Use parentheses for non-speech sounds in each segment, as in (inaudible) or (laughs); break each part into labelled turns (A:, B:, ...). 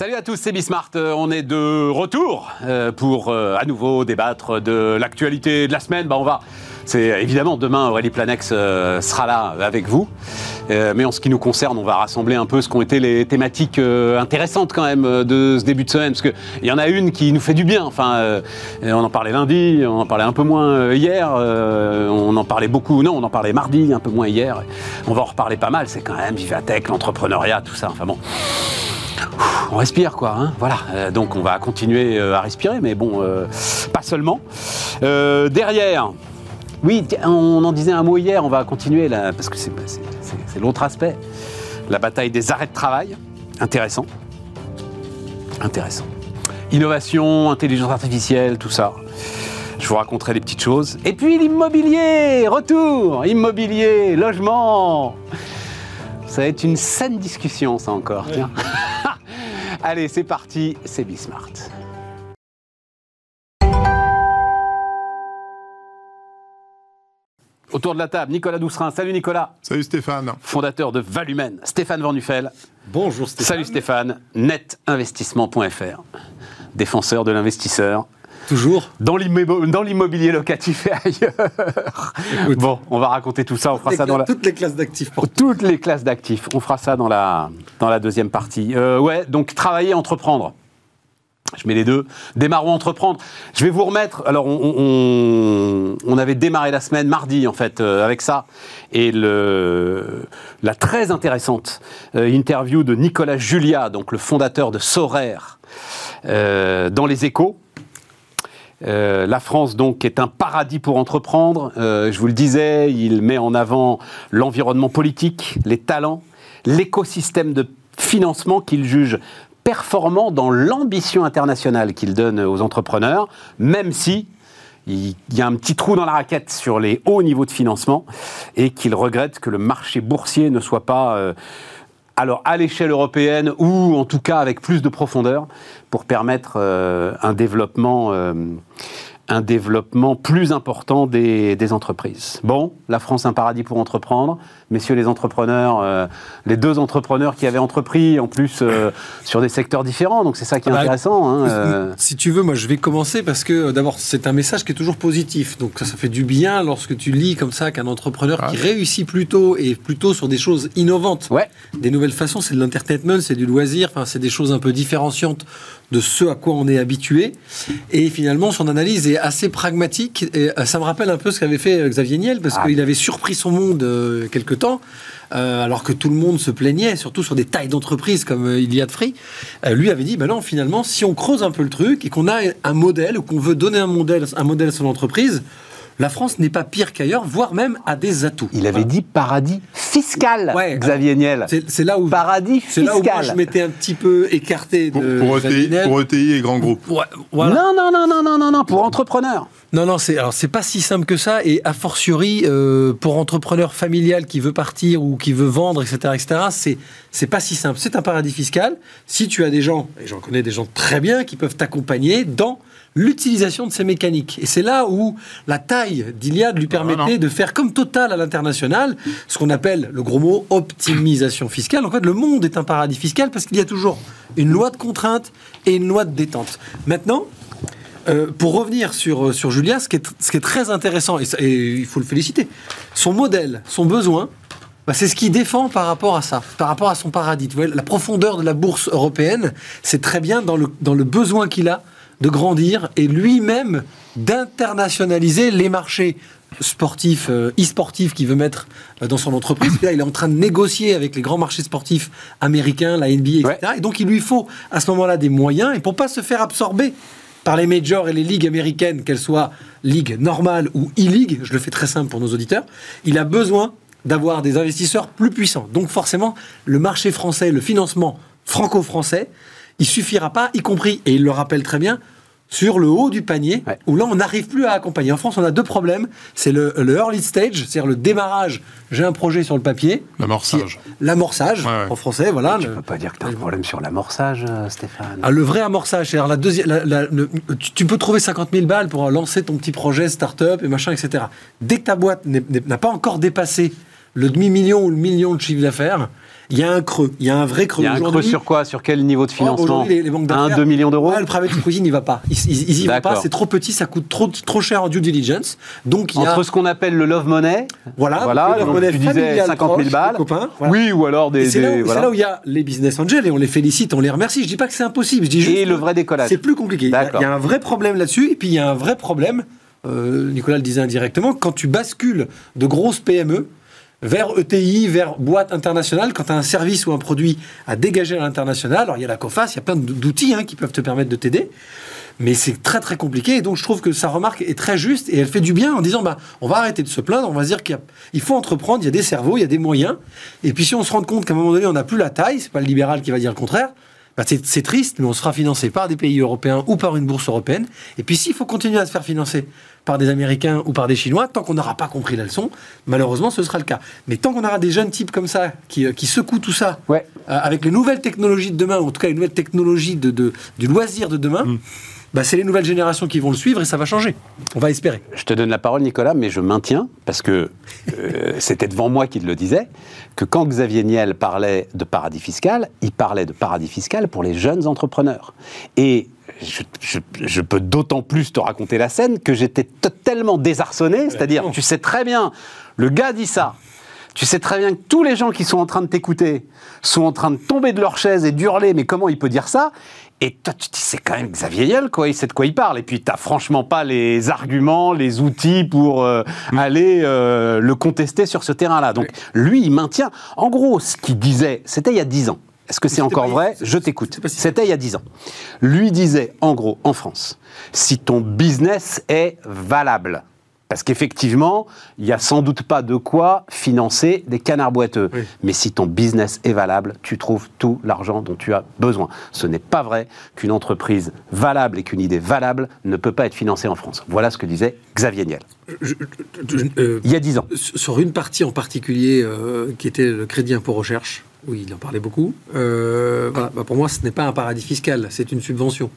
A: Salut à tous, c'est Bismart. Euh, On est de retour euh, pour euh, à nouveau débattre de l'actualité de la semaine. Bah, on va, c'est évidemment demain Aurélie Planex sera là avec vous. Mais en ce qui nous concerne, on va rassembler un peu ce qu'ont été les thématiques intéressantes quand même de ce début de semaine, parce que il y en a une qui nous fait du bien. Enfin, on en parlait lundi, on en parlait un peu moins hier, on en parlait beaucoup. Non, on en parlait mardi, un peu moins hier. On va en reparler pas mal. C'est quand même Vivatech, l'entrepreneuriat, tout ça. Enfin bon on respire quoi, hein, voilà. Euh, donc on va continuer euh, à respirer, mais bon, euh, pas seulement. Derrière, oui, on en disait un mot hier, on va continuer là, parce que c'est c'est- c'est- c'est l'autre aspect. La bataille des arrêts de travail, intéressant. Intéressant. Innovation, intelligence artificielle, tout ça. Je vous raconterai des petites choses. Et puis l'immobilier, retour, immobilier, logement. Ça va être une saine discussion, ça encore. Tiens. (laughs) Allez, c'est parti, c'est Bismart. Autour de la table, Nicolas Doucerin. Salut Nicolas,
B: Salut Stéphane.
A: fondateur de Valumen. Stéphane Van Nuffel.
C: Bonjour Stéphane.
A: Salut Stéphane, netinvestissement.fr. Défenseur de l'investisseur.
C: Toujours.
A: Dans l'immo- dans l'immobilier locatif et ailleurs.
C: Écoute.
A: Bon, on va raconter tout ça, on fera ça dans la...
C: Toutes les classes d'actifs pour
A: Toutes les classes d'actifs. On fera ça dans la, dans la deuxième partie. Euh, ouais, donc travailler, entreprendre. Je mets les deux. Démarrons entreprendre. Je vais vous remettre. Alors, on, on- on avait démarré la semaine mardi, en fait, euh, avec ça. Et le, la très intéressante euh, interview de Nicolas Julia, donc le fondateur de Sorare, euh, dans les échos. Euh, la France donc est un paradis pour entreprendre. Euh, je vous le disais, il met en avant l'environnement politique, les talents, l'écosystème de financement qu'il juge performant dans l'ambition internationale qu'il donne aux entrepreneurs, même si il y a un petit trou dans la raquette sur les hauts niveaux de financement et qu'il regrette que le marché boursier ne soit pas euh, alors à l'échelle européenne ou en tout cas avec plus de profondeur pour permettre euh, un développement euh, un développement plus important des, des entreprises. Bon, la France un paradis pour entreprendre. Messieurs les entrepreneurs, euh, les deux entrepreneurs qui avaient entrepris en plus euh, sur des secteurs différents, donc c'est ça qui est
C: Ah bah,
A: intéressant. hein, euh.
C: Si tu veux, moi je vais commencer parce que d'abord c'est un message qui est toujours positif. Donc ça, ça fait du bien lorsque tu lis comme ça qu'un entrepreneur qui réussit plutôt et plutôt sur des choses innovantes,
A: Ouais.
C: des nouvelles façons, c'est de l'entertainment, c'est du loisir, enfin c'est des choses un peu différenciantes de ce à quoi on est habitué. Et finalement son analyse est assez pragmatique. Et ça me rappelle un peu ce qu'avait fait Xavier Niel parce
A: Ah.
C: qu'il avait surpris son monde euh, quelque temps. euh, alors que tout le monde se plaignait, surtout sur des tailles d'entreprise comme euh, Iliad Free, euh, lui avait dit, ben non, finalement, si on creuse un peu le truc et qu'on a un modèle ou qu'on veut donner un modèle, un modèle à son entreprise, la France n'est pas pire qu'ailleurs, voire même a des atouts.
A: Il avait dit paradis fiscal,
C: Ouais,
A: Xavier Niel.
C: C'est là où
A: Paradis
C: c'est là où moi
A: fiscal.
C: je m'étais un petit peu écarté
B: Pour,
C: de
B: pour ETI,
C: Niel.
B: pour ETI et grands groupes.
C: Ouais, voilà.
A: Non, non, non, non, non, non, non, pour entrepreneurs.
C: Non, non, c'est alors c'est pas si simple que ça et a fortiori euh, pour entrepreneur familial qui veut partir ou qui veut vendre, etc., etc. C'est c'est pas si simple. C'est un paradis fiscal. Si tu as des gens et j'en connais des gens très bien qui peuvent t'accompagner dans l'utilisation de ces mécaniques. Et c'est là où la taille d'Iliad lui permettait
B: non.
C: de faire comme Total à l'international, ce qu'on appelle le gros mot optimisation fiscale. En fait, le monde est un paradis fiscal parce qu'il y a toujours une loi de contrainte et une loi de détente. Maintenant, euh, pour revenir sur, euh, sur Julia, ce qui, est, ce qui est très intéressant, et, il faut le féliciter, son modèle, son besoin, bah, c'est ce qu'il défend par rapport à ça, par rapport à son paradis. Tu vois, la profondeur de la bourse européenne, c'est très bien dans le, dans le besoin qu'il a de grandir et lui-même d'internationaliser les marchés sportifs, euh, e-sportifs qu'il veut mettre dans son entreprise. Là, il est en train de négocier avec les grands marchés sportifs américains, la NBA, etc. Et donc, il lui faut à ce moment-là des moyens. Et pour pas se faire absorber par les majors et les ligues américaines, qu'elles soient ligues normales ou e-league, je le fais très simple pour nos auditeurs, il a besoin d'avoir des investisseurs plus puissants. Donc forcément, le marché français, le financement franco-français, il suffira pas, y compris, et il le rappelle très bien, sur le haut du panier,
A: Ouais.
C: où là, on n'arrive plus à accompagner. En France, on a deux problèmes. C'est le, le early stage, c'est-à-dire le démarrage, j'ai un projet sur le papier.
B: L'amorçage.
C: L'amorçage,
B: Ouais, ouais.
C: en français, voilà.
A: Tu
C: le-
A: peux pas dire que tu as un problème sur l'amorçage, euh, Stéphane.
C: ah, le vrai amorçage, c'est-à-dire la deuxième, la- la- le- tu, tu peux trouver 50 000 balles pour lancer ton petit projet start-up et machin, etc. Dès que ta boîte n'a pas encore dépassé le demi-million ou le million de chiffre d'affaires, Il y a un creux, il y a un vrai creux.
A: Il y a un creux sur quoi Sur quel niveau de financement
C: les, les banques
A: 1,
C: d'affaires-
A: 2 millions d'euros
C: Ouais, le private equity n'y va pas. Ils, ils, ils y vont pas. C'est trop petit, ça coûte trop, trop cher en due diligence. Donc il y a.
A: Entre ce qu'on appelle le love money,
C: Voilà,
A: voilà
C: le love money
A: tu disais
C: familial
A: 50 000
C: proche,
A: balles.
C: les copains, voilà.
A: Oui, ou alors des.
C: c'est là, où-
A: voilà.
C: c'est là où il y a les business angels et on les félicite, on les remercie. Je dis pas que c'est impossible, je dis juste
A: Et le vrai décollage.
C: C'est plus compliqué. Il y, a, il y a un vrai problème là-dessus et puis il y a un vrai problème. euh, Nicolas le disait indirectement, quand tu bascules de grosses PME vers ETI, vers boîte internationale, quand tu as un service ou un produit à dégager à l'international, alors il y a la COFAS, il y a plein d'outils hein, qui peuvent te permettre de t'aider, mais c'est très très compliqué et donc je trouve que sa remarque est très juste et elle fait du bien en disant bah, on va arrêter de se plaindre, on va se dire qu'il faut entreprendre, il y a des cerveaux, il y a des moyens, et puis si on se rend compte qu'à un moment donné on n'a plus la taille, c'est pas le libéral qui va dire le contraire, bah, c'est triste, mais on sera financé par des pays européens ou par une bourse européenne. Et puis s'il faut continuer à se faire financer par des Américains ou par des Chinois, tant qu'on n'aura pas compris la leçon, malheureusement ce sera le cas. Mais tant qu'on aura des jeunes types comme ça qui, euh, qui secouent tout ça,
A: Ouais.
C: euh, avec les nouvelles technologies de demain, ou en tout cas les nouvelles technologies de, de- du loisir de demain, bah, c'est les nouvelles générations qui vont le suivre et ça va changer. On va espérer.
A: Je te donne la parole, Nicolas, mais je maintiens, parce que euh, (laughs) c'était devant moi qu'il le disait, que quand Xavier Niel parlait de paradis fiscal, il parlait de paradis fiscal pour les jeunes entrepreneurs. Et je, je- je peux d'autant plus te raconter la scène que j'étais tellement désarçonné, c'est-à-dire, tu sais très bien, le gars dit ça. Tu sais très bien que tous les gens qui sont en train de t'écouter sont en train de tomber de leur chaise et d'hurler, mais comment il peut dire ça? Et toi, tu te dis, c'est quand même Xavier Niel, quoi, il sait de quoi il parle. Et puis, tu franchement pas les arguments, les outils pour euh, aller euh, le contester sur ce terrain-là. Donc, lui, il maintient. En gros, ce qu'il disait, c'était il y a 10 ans. Est-ce que c'est encore
C: pas-
A: vrai Je t'écoute. C'était il y a 10 ans. Lui disait, en gros, en France, si ton business est valable, parce qu'effectivement, il n'y a sans doute pas de quoi financer des canards boiteux.
C: Oui.
A: Mais si ton business est valable, tu trouves tout l'argent dont tu as besoin. Ce n'est pas vrai qu'une entreprise valable et qu'une idée valable ne peut pas être financée en France. Voilà ce que disait Xavier Niel.
C: Je- je- je- euh,
A: Il y a 10 ans.
C: sur une partie en particulier euh, qui était le crédit impôt recherche, oui, il en parlait beaucoup. euh, bah, pour moi, ce n'est pas un paradis fiscal, c'est une subvention.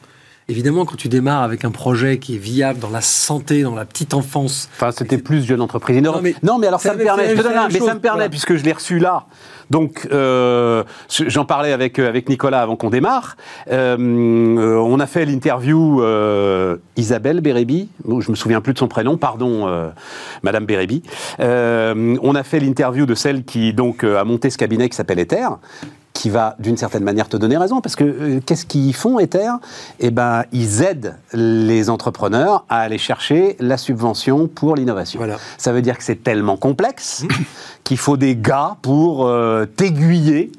C: Évidemment, quand tu démarres avec un projet qui est viable dans la santé, dans la petite enfance,
A: Enfin, c'était plus jeune entreprise.
C: Non, mais
A: Non, mais alors ça me permet, je te donne un- mais ça me permet
C: voilà.
A: puisque je l'ai reçu là. Donc, euh, j'en parlais avec euh, avec Nicolas avant qu'on démarre. Euh, on a fait l'interview euh, Isabelle Bérébi. Je me souviens plus de son prénom. Pardon, Madame Bérébi. On a fait l'interview de celle qui donc a monté ce cabinet qui s'appelle Ether qui va d'une certaine manière te donner raison, parce que euh, qu'est-ce qu'ils font, Ether? Eh ben, ils aident les entrepreneurs à aller chercher la subvention pour l'innovation.
C: Voilà.
A: Ça veut dire que c'est tellement complexe (coughs) qu'il faut des gars pour euh, t'aiguiller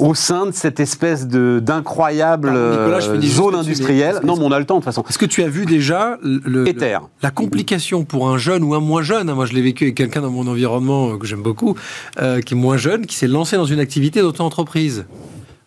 A: au sein de cette espèce de d'incroyable euh, zone industrielle. Non, mais on a le temps de toute façon.
C: est-ce que tu as vu déjà le,
A: Ether.
C: le- la complication pour un jeune ou un moins jeune hein, Moi, je l'ai vécu avec quelqu'un dans mon environnement que j'aime beaucoup, qui est moins jeune, qui s'est lancé dans une activité d'auto-entreprise.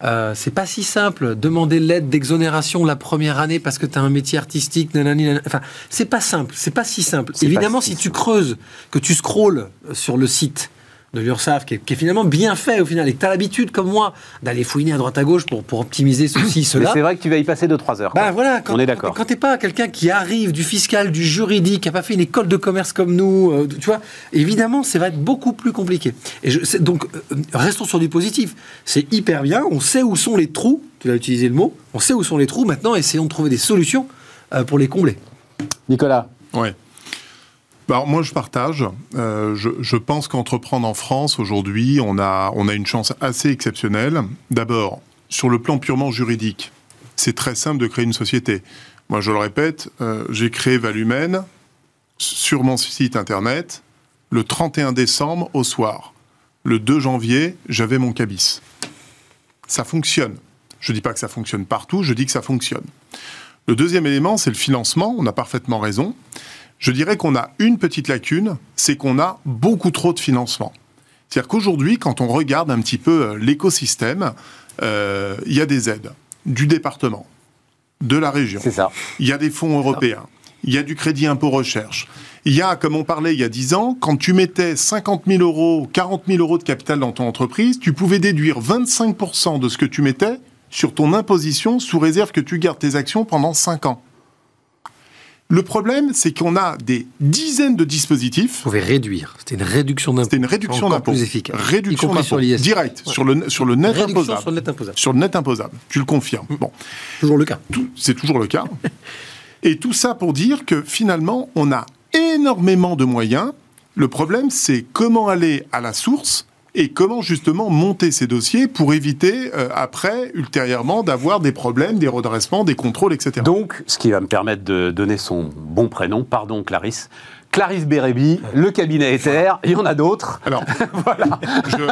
C: Euh, c'est pas si simple. Demander l'aide d'exonération la première année parce que tu as un métier artistique, nanani, nanana. Enfin, c'est pas simple. C'est pas si simple. Évidemment,
A: si
C: tu creuses, que tu scrolles sur le site de l'URSSAF, qui, est- qui est finalement bien fait au final, et que tu as l'habitude, comme moi, d'aller fouiner à droite à gauche pour, pour optimiser ceci, (coughs)
A: Mais
C: cela.
A: c'est vrai que tu vas y passer 2-3 heures.
C: Bah
A: quoi.
C: voilà, quand,
A: on est d'accord.
C: Quand t'es pas quelqu'un qui arrive du fiscal, du juridique, qui a pas fait une école de commerce comme nous, euh, tu vois, évidemment, ça va être beaucoup plus compliqué. Et je, donc, euh, restons sur du positif. C'est hyper bien. On sait où sont les trous. Tu as utilisé le mot. On sait où sont les trous. Maintenant, essayons de trouver des solutions euh, pour les combler.
A: Nicolas,
B: Ouais. Bah, moi, je partage. Euh, je, pense qu'entreprendre en France aujourd'hui, on a, une chance assez exceptionnelle. D'abord, sur le plan purement juridique, c'est très simple de créer une société. Moi, je le répète, euh, j'ai créé Valumène sur mon site internet le 31 décembre au soir. Le 2 janvier, j'avais mon cabis. Ça fonctionne. Je ne dis pas que ça fonctionne partout, je dis que ça fonctionne. Le deuxième élément, c'est le financement. On a parfaitement raison. Je dirais qu'on a une petite lacune, c'est qu'on a beaucoup trop de financement. C'est-à-dire qu'aujourd'hui, quand on regarde un petit peu euh, l'écosystème, euh, il y a des aides du département, de la région,
A: c'est ça.
B: il y a des fonds européens, il y a du crédit impôt recherche. Il y a, comme on parlait il y a 10 ans, quand tu mettais 50 000 euros, 40 000 euros de capital dans ton entreprise, tu pouvais déduire 25% de ce que tu mettais sur ton imposition sous réserve que tu gardes tes actions pendant 5 ans. Le problème, c'est qu'on a des dizaines de dispositifs.
C: Vous pouvez réduire. C'était une réduction d'impôt.
B: C'était une réduction d'impôt.
C: plus efficace.
B: Réduction d'impôt. Direct, sur, le, sur le net
C: Réduction
B: imposable.
C: sur le net imposable.
B: Sur le net imposable. Tu le confirmes.
C: Mm.
B: Bon.
C: Toujours le cas.
B: C'est toujours le cas. (laughs) Et tout ça pour dire que finalement, on a énormément de moyens. Le problème, c'est comment aller à la source et comment justement monter ces dossiers pour éviter euh, après, ultérieurement, d'avoir des problèmes, des redressements, des contrôles, etc.
A: Donc, ce qui va me permettre de donner son bon prénom, pardon Clarisse, Clarisse Bérébi, le cabinet Ether, il y en a d'autres.
B: Alors, (laughs) je,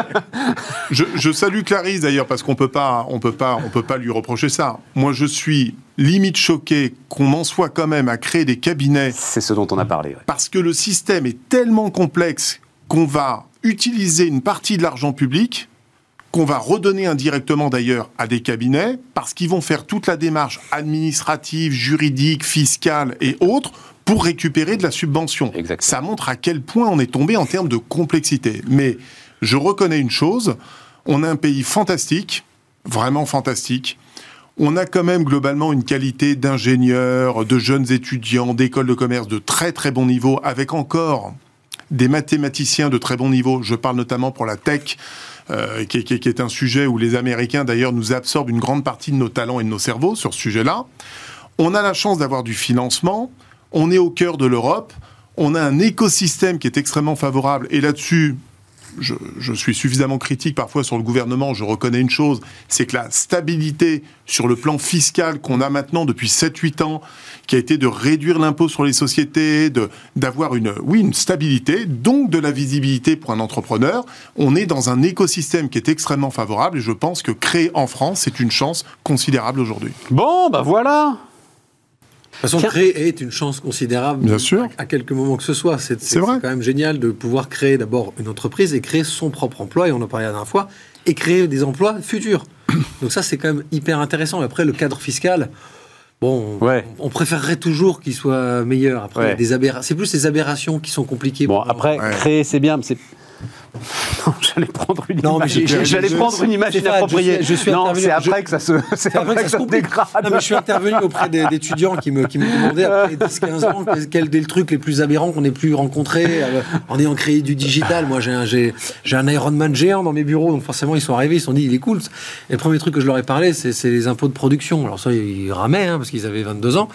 B: je- je salue Clarisse d'ailleurs parce qu'on peut pas, on peut pas, on peut pas lui reprocher ça. Moi, je suis limite choqué qu'on en soit quand même à créer des cabinets
A: C'est ce dont on a parlé. ouais.
B: parce que le système est tellement complexe qu'on va utiliser une partie de l'argent public qu'on va redonner indirectement d'ailleurs à des cabinets parce qu'ils vont faire toute la démarche administrative, juridique, fiscale et autres pour récupérer de la subvention.
A: Exactement.
B: Ça montre à quel point on est tombé en termes de complexité. Mais je reconnais une chose, on a un pays fantastique, vraiment fantastique. On a quand même globalement une qualité d'ingénieurs, de jeunes étudiants, d'écoles de commerce de très très bon niveau, avec encore des mathématiciens de très bon niveau. Je parle notamment pour la tech, euh, qui, qui est un sujet où les Américains d'ailleurs nous absorbent une grande partie de nos talents et de nos cerveaux sur ce sujet-là. On a la chance d'avoir du financement, on est au cœur de l'Europe, on a un écosystème qui est extrêmement favorable, et là-dessus, je, suis suffisamment critique parfois sur le gouvernement, je reconnais une chose, c'est que la stabilité sur le plan fiscal qu'on a maintenant depuis 7-8 ans, qui a été de réduire l'impôt sur les sociétés, d'avoir une oui une stabilité, donc de la visibilité pour un entrepreneur. On est dans un écosystème qui est extrêmement favorable et je pense que créer en France c'est une chance considérable aujourd'hui.
A: Bon, bah voilà.
C: De toute façon, créer est une chance considérable.
B: Bien sûr.
C: À, à quelques moments que ce soit. C'est quand même génial de pouvoir créer d'abord une entreprise et créer son propre emploi, et on en parlait la dernière fois, et créer des emplois futurs. (coughs) Donc ça, c'est quand même hyper intéressant. Et après, le cadre fiscal, bon,
A: Ouais.
C: on, on préférerait toujours qu'il soit meilleur. Après,
A: Ouais.
C: des c'est plus les aberrations qui sont compliquées.
A: Bon, après,
B: Ouais.
A: créer, c'est bien, mais c'est. (laughs) Non, J'allais prendre une
C: Non,
A: image. J'allais prendre une image inappropriée.
C: je suis- je suis
A: non, c'est après
C: je-
A: que ça se, (laughs) c'est
C: après
A: après
C: que
A: que
C: ça
A: ça
C: se
A: se
C: complique.
A: dégrade.
C: Non, mais je suis intervenu auprès d'étudiants qui me, qui me demandaient après (laughs) 10-15 ans quel, est le truc les plus aberrants qu'on ait pu rencontrer euh, en ayant créé du digital. Moi, j'ai un, j'ai, un Ironman géant dans mes bureaux, donc forcément, ils sont arrivés, ils se sont dit, il est cool. Et le premier truc que je leur ai parlé, c'est, c'est les impôts de production. Alors ça, ils ramaient, hein, parce qu'ils avaient 22 ans.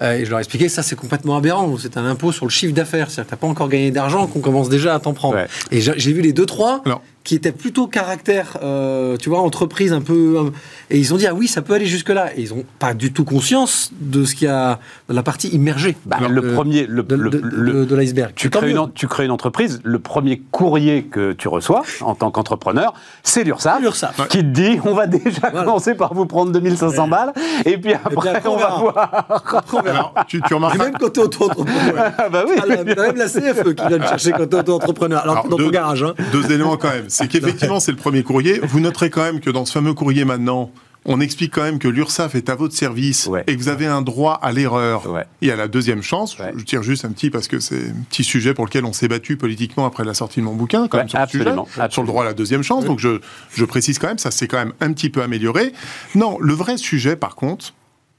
C: Euh, et je leur ai expliqué, ça, c'est complètement aberrant. C'est un impôt sur le chiffre d'affaires. C'est-à-dire que t'as pas encore gagné d'argent qu'on commence déjà à t'en prendre.
A: Ouais.
C: Et j'ai, j'ai les deux, trois
B: Alors.
C: Qui étaient plutôt caractère, euh, tu vois, entreprise un peu. euh, et ils ont dit, ah oui, ça peut aller jusque-là. Et ils n'ont pas du tout conscience de ce qu'il y a dans la partie immergée
A: Bah, le
C: euh,
A: premier, le,
C: de,
A: le-
C: de-
A: le-
C: de- de l'iceberg.
A: tu, crées une, tu crées une entreprise, le premier courrier que tu reçois en tant qu'entrepreneur, c'est l'URSSAF,
C: l'URSSAF.
A: qui te dit on va déjà
C: Voilà.
A: commencer par vous prendre 2500 balles, et puis après,
C: après, on
A: on va
C: verra.
A: voir.
C: Après, on verra.
B: Alors, tu, tu
C: Et
B: remarques
C: même quand t'es auto-entrepreneur.
A: Ah bah oui.
C: Ah, la- même la CFE qui vient te chercher quand t'es auto-entrepreneur. Alors,
B: Alors,
C: dans ton garage. Hein.
B: Deux éléments quand même. C'est qu'effectivement, c'est le premier courrier. Vous noterez quand même que dans ce fameux courrier maintenant, on explique quand même que l'URSSAF est à votre service
A: Ouais.
B: et que vous avez un droit à l'erreur
A: Ouais.
B: et à la deuxième chance.
A: Ouais.
B: Je tire juste un petit parce que c'est un petit sujet pour lequel on s'est battu politiquement après la sortie de mon bouquin, quand
A: Ouais,
B: même sur le sujet,
A: absolument,
B: sur le droit à la deuxième chance. Donc je, je précise quand même, ça s'est quand même un petit peu amélioré. Non, le vrai sujet, par contre,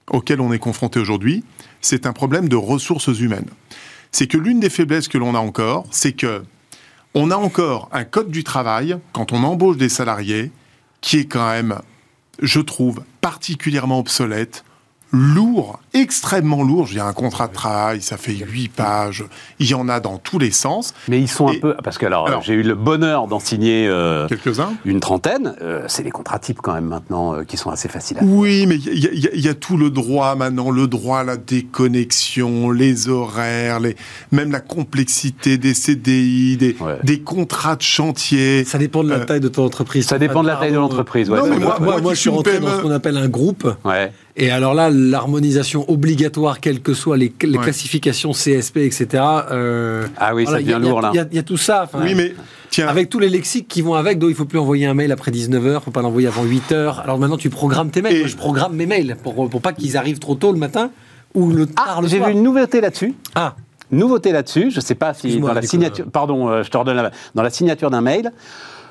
B: auquel on est confronté aujourd'hui, c'est un problème de ressources humaines. C'est que l'une des faiblesses que l'on a encore, c'est que on a encore un code du travail, quand on embauche des salariés, qui est quand même, je trouve, particulièrement obsolète, lourd, extrêmement lourd. Je veux dire, un contrat de travail, ça fait huit pages, il y en a dans tous les sens.
A: Mais ils sont un peu. Parce que alors,
B: Alors-
A: j'ai eu le bonheur d'en signer euh,
B: Quelques-uns
A: une trentaine. Euh, c'est les contrats types quand même maintenant euh, qui sont assez faciles à
B: Oui, mais il y, a- y y tout le droit maintenant, le droit à la déconnexion, les horaires, les, même la complexité des CDI, des,
A: Ouais.
B: des contrats de chantier.
C: Ça dépend de la
B: Euh,
C: taille de ton entreprise.
A: Ça dépend de la taille de l'entreprise. Ouais,
B: Non, mais moi-
C: Moi,
B: moi
C: moi, je suis rentré dans ce qu'on appelle un groupe.
A: Ouais.
C: Et alors là, l'harmonisation obligatoire, quelles que soient les, les
B: Ouais.
C: classifications CSP, etc. euh,
A: Ah oui, ça
C: voilà, il y a-
A: devient
C: il y a-
A: lourd, là.
C: Il y a- il y, a tout ça.
B: Oui, mais tiens,
C: Avec tous les lexiques qui vont avec, donc il faut plus envoyer un mail après 19h, faut pas l'envoyer avant 8h. Alors maintenant, tu programmes tes mails.
B: Et-
C: Moi, je programme mes mails pour, pour pas qu'ils arrivent trop tôt le matin ou le tard
A: Ah,
C: le
A: j'ai vu une nouveauté là-dessus.
C: Ah,
A: Nouveauté là-dessus, je ne sais pas si dans la signature, pardon, euh, je te redonne la, dans la signature d'un mail,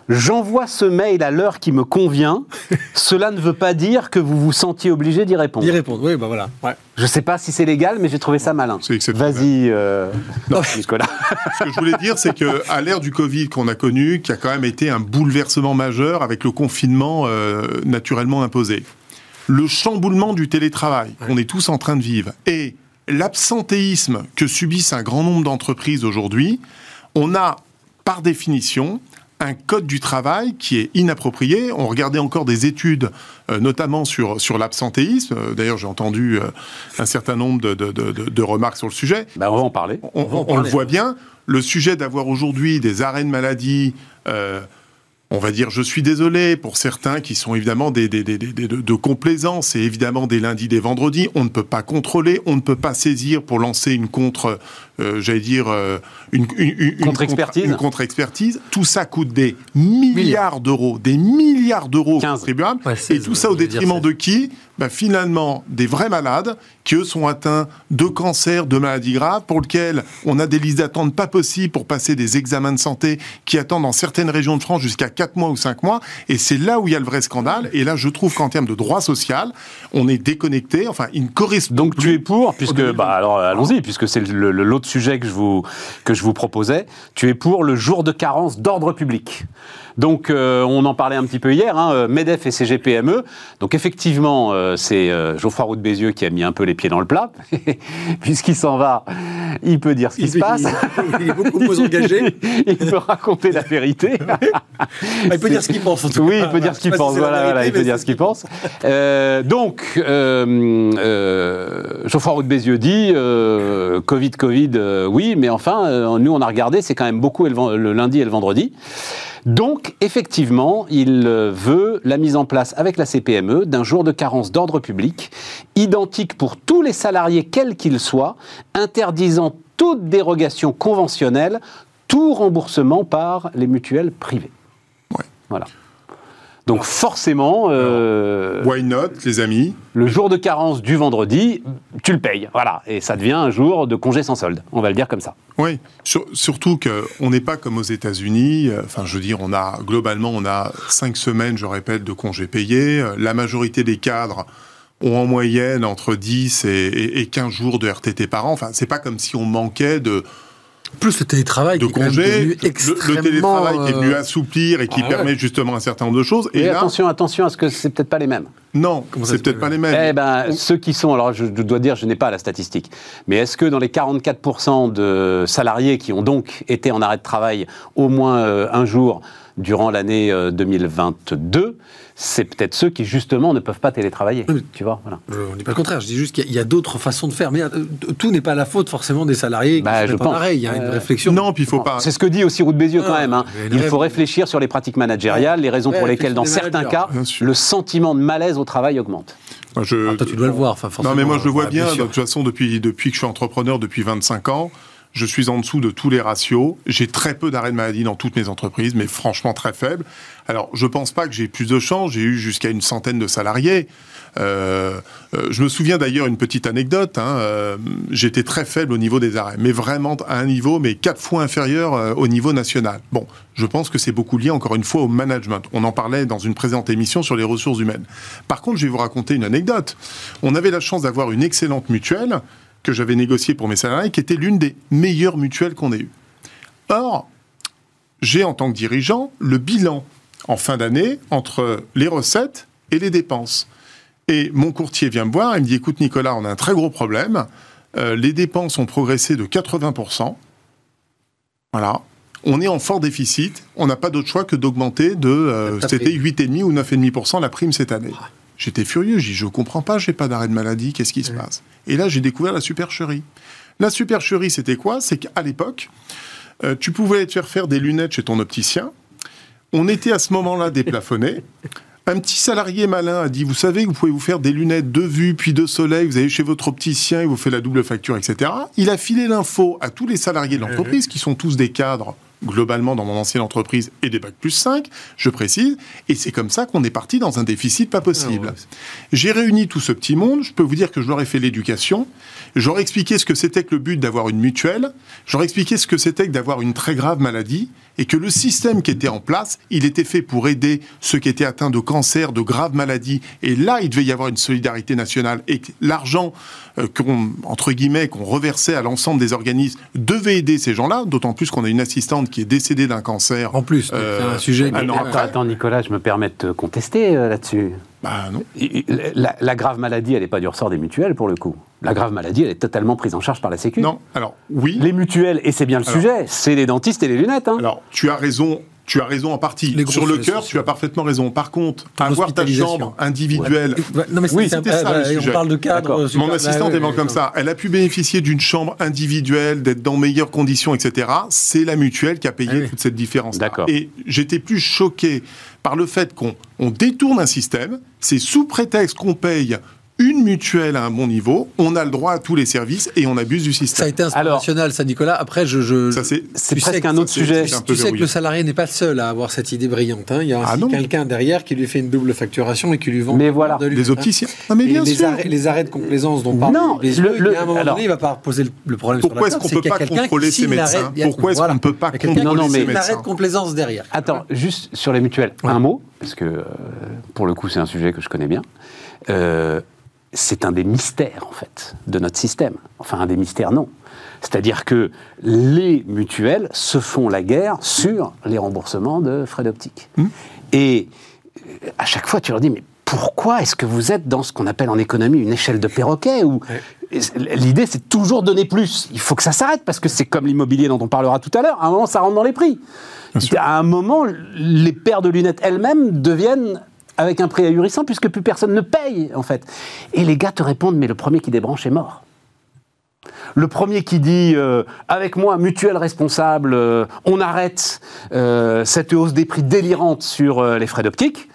A: J'envoie ce mail à l'heure qui me convient. (laughs) Cela ne veut pas dire que vous vous sentiez obligé d'y répondre.
C: D'y répondre, oui, bah voilà. Ouais.
A: Je sais pas si c'est légal, mais j'ai trouvé ça malin.
B: C'est exceptionnel.
A: Vas-y, euh, (laughs) Nicolas.
B: Ce que je voulais dire, c'est que à l'ère du Covid qu'on a connu, qui a quand même été un bouleversement majeur avec le confinement euh, naturellement imposé, le chamboulement du télétravail qu'on est tous en train de vivre et l'absentéisme que subissent un grand nombre d'entreprises aujourd'hui, on a par définition un code du travail qui est inapproprié. On regardait encore des études, euh, notamment sur, sur l'absentéisme. Euh, D'ailleurs, j'ai entendu euh, un certain nombre de, de- de- de- de remarques sur le sujet.
A: Ben, on va en parler.
B: On,
C: va en
B: on le voit bien. Le sujet d'avoir aujourd'hui des arrêts de maladie, euh, on va dire, je suis désolé pour certains qui sont évidemment des, des- des- des- des- de, de complaisance et évidemment des lundis, des vendredis. On ne peut pas contrôler, on ne peut pas saisir pour lancer une contre, euh, j'allais dire, euh, une, une- une- une
A: Contre-expertise.
B: contre-. Tout ça coûte des milliards d'euros, des milliards d'euros aux
A: 15.
B: contribuables.
C: Ouais,
B: et
C: 16,
B: tout ça au détriment
C: 16.
B: de qui? Ben, Finalement, des vrais malades qui, eux, sont atteints de cancer, de maladies graves, pour lesquels on a des listes d'attente pas possibles pour passer des examens de santé qui attendent dans certaines régions de France jusqu'à 4 mois ou 5 mois. Et c'est là où il y a le vrai scandale. Et là, je trouve qu'en termes de droit social, on est déconnecté. Enfin, il ne correspond
A: Donc tu es pour, puisque
B: 2020.
A: bah alors allons-y, puisque c'est l'autre sujet que je vous que je vous proposais. Tu es pour le jour de carence d'ordre public. Donc euh, on en parlait un petit peu hier, hein, euh, Medef et CGPME. Donc effectivement, euh, c'est euh, Geoffroy Roux de Bézieux qui a mis un peu les pieds dans le plat, (laughs) puisqu'il s'en va. Il peut dire ce qui
C: Il,
A: se passe.
C: il- il est beaucoup moins (laughs) engagé.
A: il peut raconter la vérité. (laughs)
C: Ah, il peut dire ce qu'il pense, en tout
A: Oui,
C: cas.
A: il peut dire ce qu'il pense.
C: si
A: Voilà,
C: vérité,
A: voilà, il peut dire ce qu'il pense. Euh, donc, euh, euh, Geoffroy Roux de Bézieux dit euh, Covid, Covid, euh, oui, mais enfin, euh, nous, on a regardé, c'est quand même beaucoup le lundi et le vendredi. Donc, effectivement, il euh, veut la mise en place avec la CPME d'un jour de carence d'ordre public, identique pour tous les salariés, quels qu'ils soient, interdisant toute dérogation conventionnelle, tout remboursement par les mutuelles privées.
B: Ouais.
A: Voilà. Donc forcément, euh,
B: Why not, les amis
A: le jour de carence du vendredi, tu le payes. Voilà. Et ça devient un jour de congé sans solde. On va le dire comme ça.
B: Oui, Sur- surtout qu'on n'est pas comme aux États-Unis. Euh, Enfin, je veux dire, on a globalement, on a cinq semaines, je répète, de congés payés. Euh, La majorité des cadres ont en moyenne entre 10 et, et- et 15 jours de RTT par an. Enfin, c'est pas comme si on manquait de,
C: Plus le télétravail
B: de
C: qui est même
B: congés.
C: devenu
B: Le, le
C: extrêmement,
B: télétravail qui est venu
C: euh,
B: assouplir et qui
C: ah ouais.
B: permet justement un certain nombre de choses.
A: Et,
B: Et là,
A: attention, attention à ce que c'est peut-être pas les mêmes.
B: non, c'est peut-être pas les
A: Eh
B: mêmes.
A: ben, ceux qui sont, alors je dois dire, je n'ai pas la statistique, mais est-ce que dans les 44% de salariés qui ont donc été en arrêt de travail au moins euh, un jour durant l'année euh, 2022, c'est peut-être ceux qui justement ne peuvent pas télétravailler.
C: Oui.
A: Tu vois, voilà.
C: Ne dis pas le contraire, je dis juste qu'il y a- d'autres façons de faire. Mais euh, tout n'est pas la faute forcément des salariés qui
A: Bah, je pense.
C: arrêt. Il y a une
A: Euh,
C: réflexion.
B: non, puis il faut pas.
A: C'est ce que dit aussi Roux de Bézieux quand
C: Ah,
A: même. hein. Il faut réfléchir sur les pratiques managériales, les raisons
C: Ouais,
A: pour lesquelles, dans certains cas, le sentiment de malaise au travail augmente.
B: Je-
C: Ah, toi, tu dois le voir. Enfin, forcément,
B: Non, mais moi, je le vois
C: euh,
B: bien. De toute façon, depuis, depuis que je suis entrepreneur, depuis 25 ans, je suis en dessous de tous les ratios. J'ai très peu d'arrêts de maladie dans toutes mes entreprises, mais franchement très faible. Alors, je pense pas que j'ai plus de chance. J'ai eu jusqu'à une centaine de salariés. Euh, euh, je me souviens d'ailleurs une petite anecdote. hein, euh, J'étais très faible au niveau des arrêts, mais vraiment à un niveau, mais quatre fois inférieur au niveau national. Bon, je pense que c'est beaucoup lié encore une fois au management. On en parlait dans une présente émission sur les ressources humaines. Par contre, je vais vous raconter une anecdote. On avait la chance d'avoir une excellente mutuelle que j'avais négociée pour mes salariés, qui était l'une des meilleures mutuelles qu'on ait eues. Or, j'ai en tant que dirigeant le bilan en fin d'année entre les recettes et les dépenses. Et mon courtier vient me voir et me dit écoute Nicolas, on a un très gros problème. Euh, les dépenses ont progressé de 80%. Voilà. On est en fort déficit. On n'a pas d'autre choix que d'augmenter de. euh, C'était
C: prime.
B: 8,5 ou 9,5% la prime cette année. J'étais furieux. J'ai dit je comprends pas, j'ai pas d'arrêt de maladie. Qu'est-ce qui se passe? Et là, j'ai découvert la supercherie. La supercherie, c'était quoi? C'est qu'à l'époque, euh, tu pouvais te faire faire des lunettes chez ton opticien. On était à ce moment-là (laughs) déplafonné. Un petit salarié malin a dit, vous savez vous pouvez vous faire des lunettes de vue puis de soleil, vous allez chez votre opticien, il vous fait la double facture, etc. Il a filé l'info à tous les salariés de l'entreprise, qui sont tous des cadres globalement dans mon ancienne entreprise et des bacs plus 5, je précise, et c'est comme ça qu'on est parti dans un déficit pas possible.
C: Ah
B: J'ai réuni tout ce petit monde, je peux vous dire que je leur ai fait l'éducation, j'aurais expliqué ce que c'était que le but d'avoir une mutuelle, j'aurais expliqué ce que c'était que d'avoir une très grave maladie, et que le système qui était en place, il était fait pour aider ceux qui étaient atteints de cancer, de graves maladies, et là, il devait y avoir une solidarité nationale, et que l'argent euh, qu'on, entre guillemets, qu'on reversait à l'ensemble des organismes devait aider ces gens-là, d'autant plus qu'on a une assistante qui est décédée d'un cancer.
C: En plus,
B: Euh,
C: c'est un sujet. qui-
B: non,
C: Ouais.
A: Attends, attends, Nicolas, je me permets de te contester euh, là-dessus.
B: Bah non.
A: La, la grave maladie, elle n'est pas du ressort des mutuelles pour le coup. La grave maladie, elle est totalement prise en charge par la Sécu.
B: Non, alors oui.
A: Les mutuelles, et c'est bien le
B: Alors-
A: sujet, c'est les dentistes et les lunettes. hein.
B: Alors, tu as raison. Tu as raison en partie.
C: Les
B: Sur le cœur, tu as parfaitement raison. Par contre, avoir ta chambre individuelle,
C: Ouais, Non, mais
A: Oui,
B: c'était ça,
C: euh,
B: le
C: on
B: sujet.
C: parle de cadre. Euh, super-
B: Mon assistante
C: bah,
B: est
C: ouais,
B: comme
C: ouais,
B: ça. Elle a pu bénéficier d'une chambre individuelle, d'être dans meilleures conditions, etc. C'est la mutuelle qui a payé
C: Ah oui.
B: toute cette différence.
A: D'accord.
B: Et j'étais plus choqué par le fait qu'on on détourne un système. C'est sous prétexte qu'on paye une mutuelle à un bon niveau, on a le droit à tous les services et on abuse du
C: Ça a
B: système.
C: été international, ça, Nicolas. Après, je. je
B: Ça, c'est
A: C'est
C: tu sais
A: presque
C: que
A: un autre sujet.
C: Tu sais que le salarié n'est pas le seul à avoir cette idée brillante. hein. Il y a
B: Ah
C: quelqu'un derrière qui lui fait une double facturation et qui lui vend.
A: Mais voilà.
C: de hein.
B: opticiens. Non, mais
C: Et
B: bien
C: les,
B: sûr.
C: arrêts, les arrêts de complaisance dont parle
A: Non,
C: les
A: le-
C: yeux,
A: le-
C: a un moment
A: alors-
C: donné, il va pas poser le, le problème
B: Pourquoi
C: sur
B: est-ce qu'on
C: table,
B: peut pas contrôler ces médecins Pourquoi est-ce qu'on ne peut pas
C: Il y a quelqu'un
A: Non,
B: contrôler ces
C: l'arrêt de
B: médecins
C: complaisance derrière.
A: Attends, juste sur les mutuelles, un mot, parce que euh, pour le coup c'est un sujet que je connais bien. C'est un des mystères en fait de notre système. Enfin un des mystères non. C'est-à-dire que les mutuelles se font la guerre sur les remboursements de frais d'optique. Et euh, à chaque fois tu leur dis mais pourquoi est-ce que vous êtes dans ce qu'on appelle en économie une échelle de perroquet où l'idée c'est toujours donner plus. Il faut que ça s'arrête parce que c'est comme l'immobilier dont on parlera tout à l'heure. À un moment ça rentre dans les prix. À un moment, les paires de lunettes elles-mêmes deviennent avec un prix ahurissant puisque plus personne ne paye en fait. Et les gars te répondent mais le premier qui débranche est mort. Le premier qui dit euh, avec moi mutuelle responsable, euh, on arrête euh, cette hausse des prix délirante sur les frais d'optique.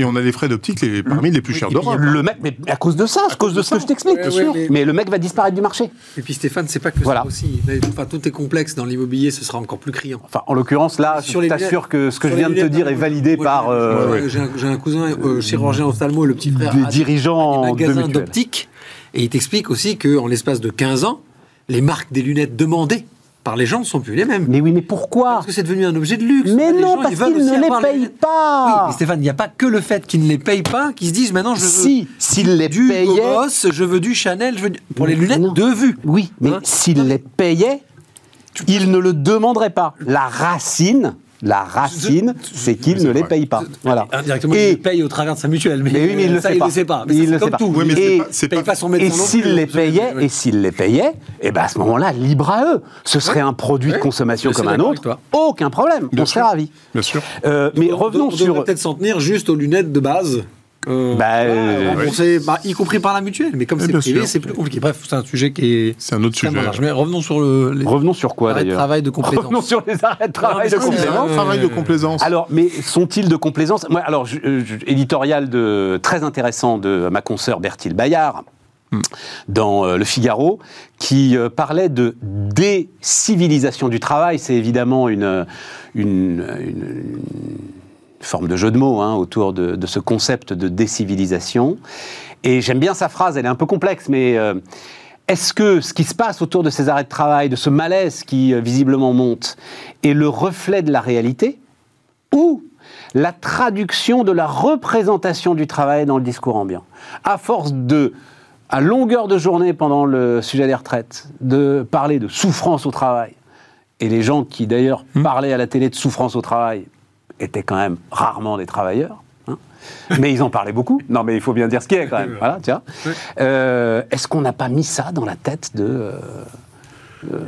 B: Et on a les frais d'optique les, parmi les plus chers d'Europe.
A: Le mec, mais à cause de ça, à cause de ce que je t'explique, bien sûr.
C: mais-
A: le mec va disparaître du marché.
C: Et puis Stéphane, c'est pas que
A: Voilà.
C: ça aussi. Enfin, tout est complexe dans l'immobilier, ce sera encore plus criant.
A: Enfin, en l'occurrence, là,
C: Sur
A: je t'assure que ce que je viens de te dire est
C: moi,
A: validé par
C: j'ai-
A: euh,
C: J'ai un, cousin euh, chirurgien ophtalmo, le petit frère
A: des dirigeants
C: des
A: de
C: magasins
A: mutuelles.
C: d'optique. Et il t'explique aussi qu'en l'espace de 15 ans, les marques des lunettes demandées par les gens ne sont plus les mêmes.
A: Mais oui, mais pourquoi
C: Parce que c'est devenu un objet de luxe.
A: Mais
C: Les
A: non,
C: gens,
A: parce qu'ils ne les payent pas.
C: Oui, mais Stéphane, il n'y a pas que le fait qu'ils ne les payent pas qui se disent maintenant je veux
A: Si, s'ils les
C: du
A: payaient.
C: Boss, je veux du Chanel, je veux du- pour les lunettes
A: Non.
C: de vue.
A: Oui, mais
C: Hein
A: s'ils les payaient, ils ne le demanderaient pas. La racine, la racine, c'est qu'ils ne les payent pas. Voilà.
C: Indirectement, il
A: Et,
C: le paye au travers de sa mutuelle. Mais,
A: mais oui, mais il le
C: ça,
A: sait
C: il
A: pas.
C: le sait pas. Mais
A: Il le
C: c'est
A: sait pas.
C: tout.
B: Oui, mais c'est
A: et
B: pas- c'est
C: paye
B: pas-
C: pas son médecin
A: et
C: plus,
A: les
C: Ouais.
A: et s'ils les payaient, et ben à ce moment-là, libre à eux. Ce serait un produit de consommation comme un autre. Aucun problème.
B: Bien
A: on serait ravis.
B: Bien sûr.
A: Euh, mais
C: On-
A: revenons
C: on devrait
A: sur.
C: peut-être s'en tenir juste aux lunettes de base. Euh,
A: Bah, euh,
C: bah, y compris par la mutuelle. Mais comme
B: Oui,
C: c'est privé, c'est plus compliqué. Bref, c'est un sujet qui est.
B: C'est un autre sujet.
C: large. Mais revenons sur le, les
A: Revenons sur quoi
C: arrêts de
A: d'ailleurs
C: travail de compétences.
A: Revenons (laughs) sur les arrêts de travail de
C: euh,
B: travail complaisance.
A: Alors, mais sont-ils de complaisance Moi, alors, je- je- éditorial de, très intéressant de ma consoeur Bertille Bayard dans euh, Le Figaro, qui euh, parlait de décivilisation du travail. C'est évidemment une, une, une- une forme de jeu de mots hein, autour de, de ce concept de décivilisation. Et j'aime bien sa phrase, elle est un peu complexe, mais euh, est-ce que ce qui se passe autour de ces arrêts de travail, de ce malaise qui euh, visiblement monte, est le reflet de la réalité ou la traduction de la représentation du travail dans le discours ambiant? À force de, à longueur de journée pendant le sujet des retraites, de parler de souffrance au travail, et les gens qui d'ailleurs parlaient à la télé de souffrance au travail étaient quand même rarement des travailleurs. hein. mais ils en parlaient beaucoup. Non, mais il faut bien dire ce qui est quand même. Voilà, vois. Euh, Est-ce qu'on n'a pas mis ça dans la tête de euh, euh,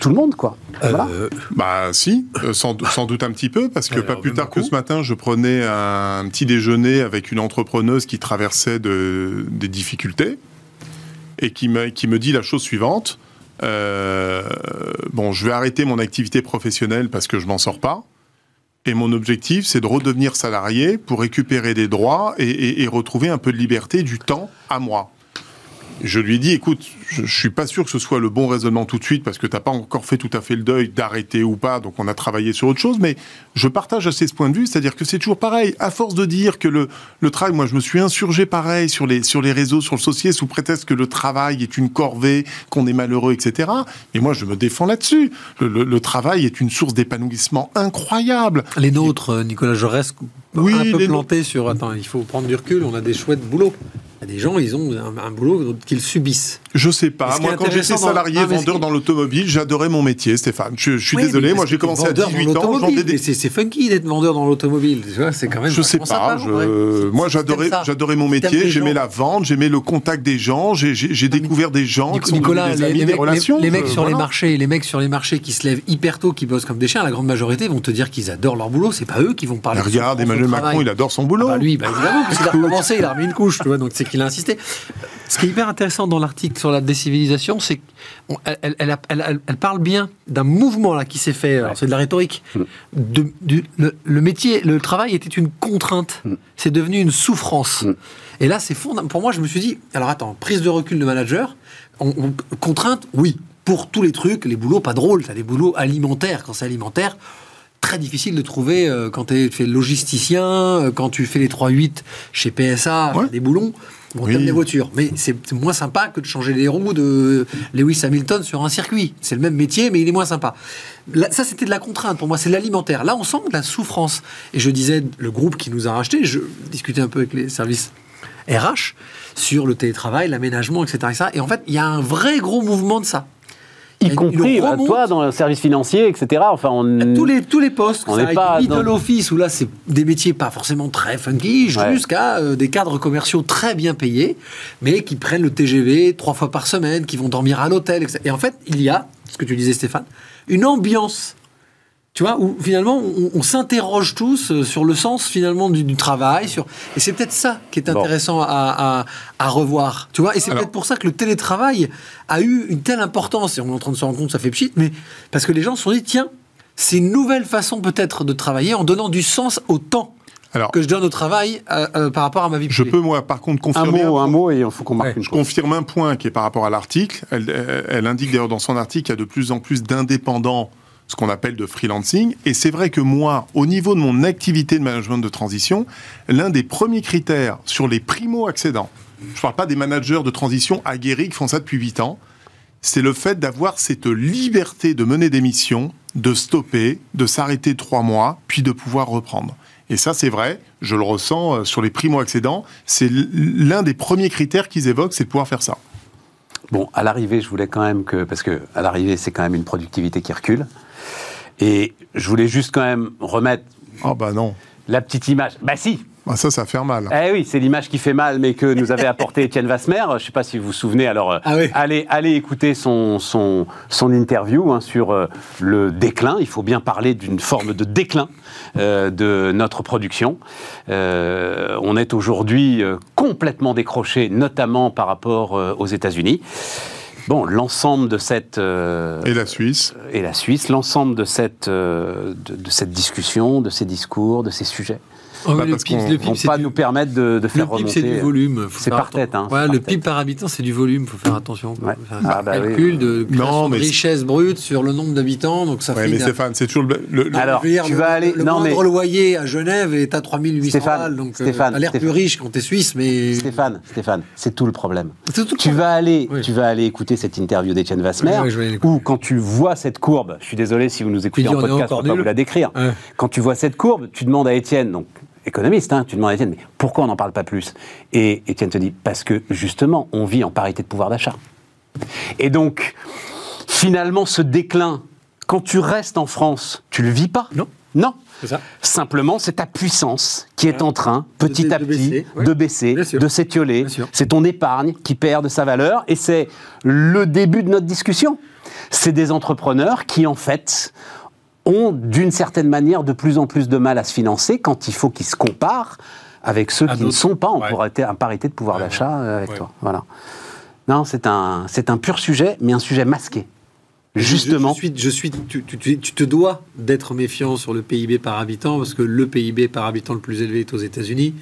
A: tout le monde, quoi? Voilà.
C: Euh,
B: Bah si, euh, sans, sans doute un petit peu, parce que pas plus tard que ce matin, je prenais un, petit déjeuner avec une entrepreneuse qui traversait de- des difficultés et qui me, qui me dit la chose suivante. euh, bon, je vais arrêter mon activité professionnelle parce que je m'en sors pas. Et mon objectif, c'est de redevenir salarié pour récupérer des droits et, et- et retrouver un peu de liberté, du temps à moi. Je lui dit, écoute, je, je suis pas sûr que ce soit le bon raisonnement tout de suite parce que t'as pas encore fait tout à fait le deuil d'arrêter ou pas, donc on a travaillé sur autre chose. Mais je partage assez ce point de vue, c'est-à-dire que c'est toujours pareil. À force de dire que le, le travail, moi je me suis insurgé pareil sur les sur les réseaux, sur le social, sous prétexte que le travail est une corvée, qu'on est malheureux, etc. Mais moi je me défends là-dessus. Le, le- le travail est une source d'épanouissement incroyable.
C: Les nôtres, euh, Nicolas Jaurès,
B: Oui,
C: un peu
B: les
C: plantés sur. Attends, il faut prendre du recul. On a des chouettes boulots. Il y a des gens, ils ont un, un boulot qu'ils subissent.
B: Je sais pas. Moi, quand j'étais
C: dans-
B: salarié
C: Ah,
B: vendeur dans l'automobile, j'adorais mon métier, Stéphane. Je, je suis
C: Oui,
B: désolé. Moi, j'ai commencé à
C: vendeur dans
B: 18 ans. des...
C: C'est funky d'être vendeur dans l'automobile. Tu vois, c'est quand même.
B: Je sais pas. je-. (laughs) Moi, j'adorais, mon métier. J'aimais la vente. J'aimais le contact des gens. J'ai, découvert des gens qui sont
C: Nicolas, les,
B: relations.
C: les- mecs
B: je-
C: sur les marchés, les mecs sur les marchés qui se lèvent hyper tôt, qui bossent comme des chiens, la grande majorité vont te dire qu'ils adorent leur boulot. C'est pas eux qui vont parler.
B: Regarde, Emmanuel. Macron, il adore son
C: Ah
B: boulot.
C: bah lui, bah évidemment, parce qu'il a commencé, il a remis une couche, tu vois, donc c'est qu'il a insisté. Ce qui est hyper intéressant dans l'article sur la décivilisation, c'est qu'elle elle, elle, elle- elle- elle parle bien d'un mouvement là qui s'est fait, c'est de la rhétorique, de, du- le, le métier, le travail était une contrainte, c'est devenu une souffrance. Et là, c'est fondamental. Pour moi, je me suis dit, alors attends, prise de recul de manager, on- on- contrainte, oui, pour tous les trucs, les boulots pas drôles, t'as des boulots alimentaires, quand c'est alimentaire, très difficile de trouver euh, quand tu fais logisticien, euh, quand tu fais les 3-8 chez PSA,
B: Ouais.
C: des boulons. Bon,
B: Oui.
C: les voitures, mais c'est c'est moins sympa que de changer les roues de Lewis Hamilton sur un circuit. C'est le même métier, mais il est moins sympa. Là, ça, c'était de la contrainte pour moi, c'est de l'alimentaire. Là, on sent de la souffrance. Et je disais, le groupe qui nous a racheté, je discutais un peu avec les services RH sur le télétravail, l'aménagement, etc., etc. Et en fait, il y a un vrai gros mouvement de ça.
A: Y compris, bah, toi, dans le service financier, etc. Enfin, on...
C: tous les, tous les postes,
A: On
C: ça
A: pas
C: middle
A: dans-
C: office, où là, c'est des métiers pas forcément très funky,
A: Ouais.
C: jusqu'à euh, des cadres commerciaux très bien payés, mais qui prennent le TGV trois fois par semaine, qui vont dormir à l'hôtel, etc. Et en fait, il y a, ce que tu disais Stéphane, une ambiance, tu vois, où finalement, on, on s'interroge tous euh, sur le sens finalement du, du travail, sur... et c'est peut-être ça qui est
A: Bon.
C: intéressant à, à- à revoir, tu vois, et c'est peut-être pour ça que le télétravail a eu une telle importance, et on est en train de se rendre compte, ça fait pchit, mais parce que les gens se sont dit, tiens, c'est une nouvelle façon peut-être de travailler en donnant du sens au temps
B: Alors,
C: que je donne au travail euh, euh, par rapport à ma vie
B: je
C: privée.
B: peux, moi, par contre,
A: Un
B: confirmer.
A: mot, un mot, et il faut qu'on marque
C: Ouais,
A: une
B: Je confirme un point qui est par rapport à l'article. Elle, elle- elle indique d'ailleurs dans son article qu'il y a de plus en plus d'indépendants, ce qu'on appelle de freelancing. Et c'est vrai que moi, au niveau de mon activité de management de transition, l'un des premiers critères sur les primo-accédants, je ne parle pas des managers de transition aguerris qui font ça depuis 8 ans, c'est le fait d'avoir cette liberté de mener des missions, de stopper, de s'arrêter trois mois, puis de pouvoir reprendre. Et ça, c'est vrai, je le ressens euh, sur les primo-accédants, c'est l'un des premiers critères qu'ils évoquent, c'est de pouvoir faire ça.
A: Bon, à l'arrivée, je voulais quand même que, parce que à l'arrivée, c'est quand même une productivité qui recule. Et je voulais juste quand même remettre
B: Ah bah non,
A: la petite image. Bah si,
B: Ah, ça, ça va faire mal.
A: Eh oui, c'est l'image qui fait mal, mais que nous avait apporté Étienne Vasmer. Je ne sais pas si vous vous souvenez. Alors, euh,
C: Ah oui.
A: allez, allez écouter son, son, son interview hein, sur euh, le déclin. Il faut bien parler d'une forme de déclin euh, de notre production. Euh, on est aujourd'hui euh, complètement décroché, notamment par rapport euh, aux États-Unis. Bon, l'ensemble de cette euh,
B: Et la Suisse.
A: et la Suisse, l'ensemble de cette euh, de, de cette discussion, de ces discours, de ces sujets,
C: Oh, oui, le
B: parce
C: PIB,
B: qu'on-
C: le
A: vont
C: PIB, c'est
A: pas
C: du-
A: nous permettre de, de faire
C: Le PIB, c'est du volume. Faut
A: C'est par tête, hein,
C: Ouais, le PIB
A: tête.
C: par habitant, c'est du volume. faut faire attention.
A: Ouais.
C: Enfin,
A: Ah,
C: c'est un
A: bah oui.
C: calcul de
B: Non, mais
C: richesse brute sur le nombre d'habitants. Donc ça
B: Ouais,
C: fait.
B: mais Stéphane, c'est toujours le. le- le-
A: Alors, tu vas aller-
C: Le
A: non,
C: moindre
A: mais-
C: loyer à Genève est à 3800
A: Stéphane,
C: balles. Donc, euh,
A: Stéphane,
C: l'air plus riche quand t'es suisse, mais.
A: Stéphane, Stéphane, c'est tout le problème. Tu vas aller, tu vas aller écouter cette interview d'Étienne Vasmer, où quand tu vois cette courbe, je suis désolé si vous nous écoutez en
C: on
A: podcast,
C: encore
A: je ne peux pas vous la décrire. Quand tu vois cette courbe, tu demandes à Étienne, donc économiste, hein, tu demandes à Étienne, mais pourquoi on n'en parle pas plus? Et Étienne te dit, parce que justement, on vit en parité de pouvoir d'achat. Et donc, finalement, ce déclin, quand tu restes en France, tu le vis pas?
C: Non.
A: Non.
C: Ça.
A: Simplement, c'est ta puissance qui est en train, petit
C: de
A: à
C: baisser,
A: petit,
C: ouais.
A: de baisser, de s'étioler. C'est ton épargne qui perd de sa valeur et c'est le début de notre discussion. C'est des entrepreneurs qui, en fait, ont d'une certaine manière de plus en plus de mal à se financer quand il faut qu'ils se comparent avec ceux
C: À
A: qui ne sont pas en
C: Ouais.
A: parité, de pouvoir
C: Ouais,
A: d'achat euh, avec toi. Voilà. Non, c'est un, c'est un pur sujet, mais un sujet masqué. Justement.
C: Je, je suis, je suis- tu, tu- tu- tu te dois d'être méfiant sur le PIB par habitant parce que le PIB par habitant le plus élevé est aux États-Unis.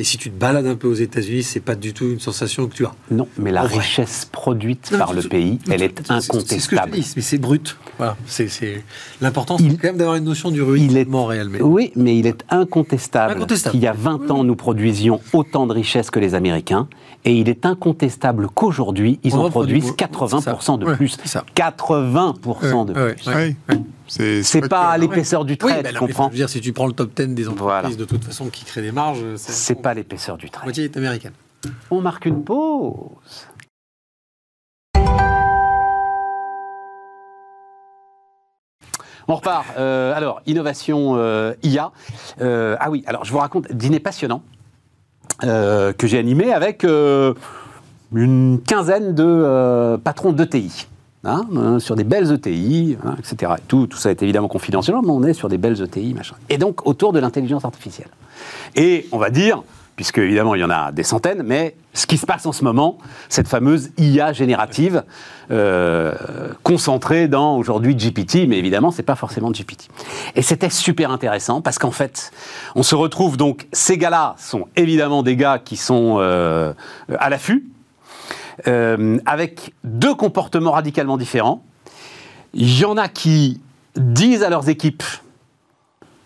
C: Et si tu te balades un peu aux États-Unis, c'est pas du tout une sensation que tu as.
A: Non, mais la richesse produite
C: Non,
A: par le pays, elle est
C: c'est- C'est ce que je
A: incontestable.
C: dis, mais c'est brut. Voilà. C'est. L'important,
A: Il-
C: c'est quand même d'avoir une notion du
A: Il
C: ruinement réel. Mais...
A: Oui, mais il est incontestable,
C: Incontestable.
A: qu'il y a 20 ans, nous produisions autant de richesses que les Américains, et il est incontestable qu'aujourd'hui, ils
C: On
A: en produisent
C: beaucoup.
A: 80% de plus.
C: Ouais, c'est ça.
A: 80% de
C: Ouais,
A: plus.
C: ouais.
B: C'est
A: C'est pas l'épaisseur du
C: Oui,
A: trait, tu comprends
C: Je veux dire, si tu prends le top 10 des entreprises
A: Voilà.
C: de toute façon qui créent des marges, c'est,
A: C'est pas l'épaisseur du
C: La
A: trait.
C: moitié est américaine.
A: On marque une pause. On repart. Euh, alors, innovation euh, IA. Euh, ah oui, alors je vous raconte dîner passionnant euh, que j'ai animé avec euh, une quinzaine de euh, patrons d'ETI. Hein, sur des belles ETI, hein, etc. Et tout, tout ça est évidemment confidentiel, mais on est sur des belles ETI, machin. Et donc autour de l'intelligence artificielle. Et on va dire, puisque évidemment il y en a des centaines, mais ce qui se passe en ce moment, cette fameuse IA générative euh, concentrée dans aujourd'hui GPT, mais évidemment c'est pas forcément GPT. Et c'était super intéressant parce qu'en fait, on se retrouve donc ces gars-là sont évidemment des gars qui sont euh, à l'affût, euh, avec deux comportements radicalement différents. Il y en a qui disent à leurs équipes,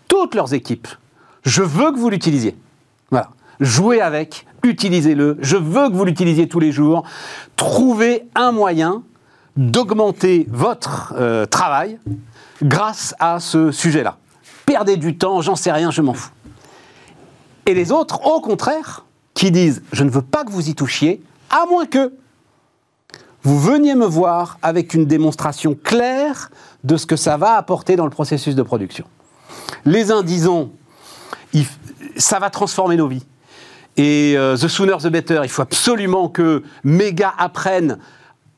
A: toutes leurs équipes, je veux que vous l'utilisiez. Voilà. Jouez avec, utilisez-le, je veux que vous l'utilisiez tous les jours. Trouvez un moyen d'augmenter votre euh, travail grâce à ce sujet-là. Perdez du temps, j'en sais rien, je m'en fous. Et les autres, au contraire, qui disent je ne veux pas que vous y touchiez, à moins que vous veniez me voir avec une démonstration claire de ce que ça va apporter dans le processus de production. Les uns disons ça va transformer nos vies. Et euh, the sooner the better, il faut absolument que mes gars apprennent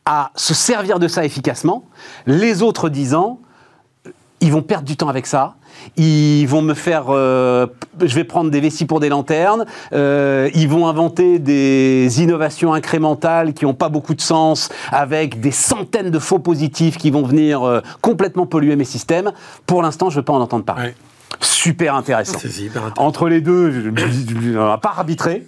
A: à se servir de ça efficacement. Les autres disant ils vont perdre du temps avec ça. Ils vont me faire. euh, je vais prendre des vessies pour des lanternes. euh, ils vont inventer des innovations incrémentales qui n'ont pas beaucoup de sens, avec des centaines de faux positifs qui vont venir euh, complètement polluer mes systèmes. Pour l'instant, je ne veux pas en entendre parler.
C: Ouais.
A: Super intéressant.
C: C'est hyper intéressant.
A: Entre les deux, on va pas arbitrer.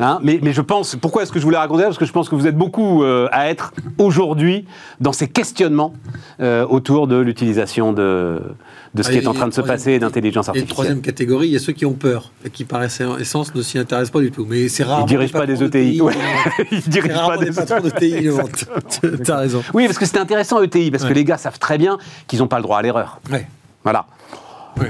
A: hein, mais, mais je pense, pourquoi est-ce que je voulais raconter Parce que je pense que vous êtes beaucoup euh, à être aujourd'hui dans ces questionnements euh, autour de l'utilisation de, de ce qui
C: Ah,
A: est en
C: et
A: train de se
C: troisième-
A: passer d'intelligence
C: Et
A: artificielle.
C: troisième catégorie, il y a ceux qui ont peur et qui, par essence, ne s'y intéressent pas du tout. Mais c'est rare.
A: Ils dirigent pas des ETI. Ouais. Ils dirigent pas
C: des patrons d'ETI innovantes. (laughs) (laughs) T'as raison.
A: Oui, parce que c'était intéressant ETI, parce que les gars savent très bien qu'ils n'ont pas le droit à l'erreur.
C: Ouais.
A: Voilà.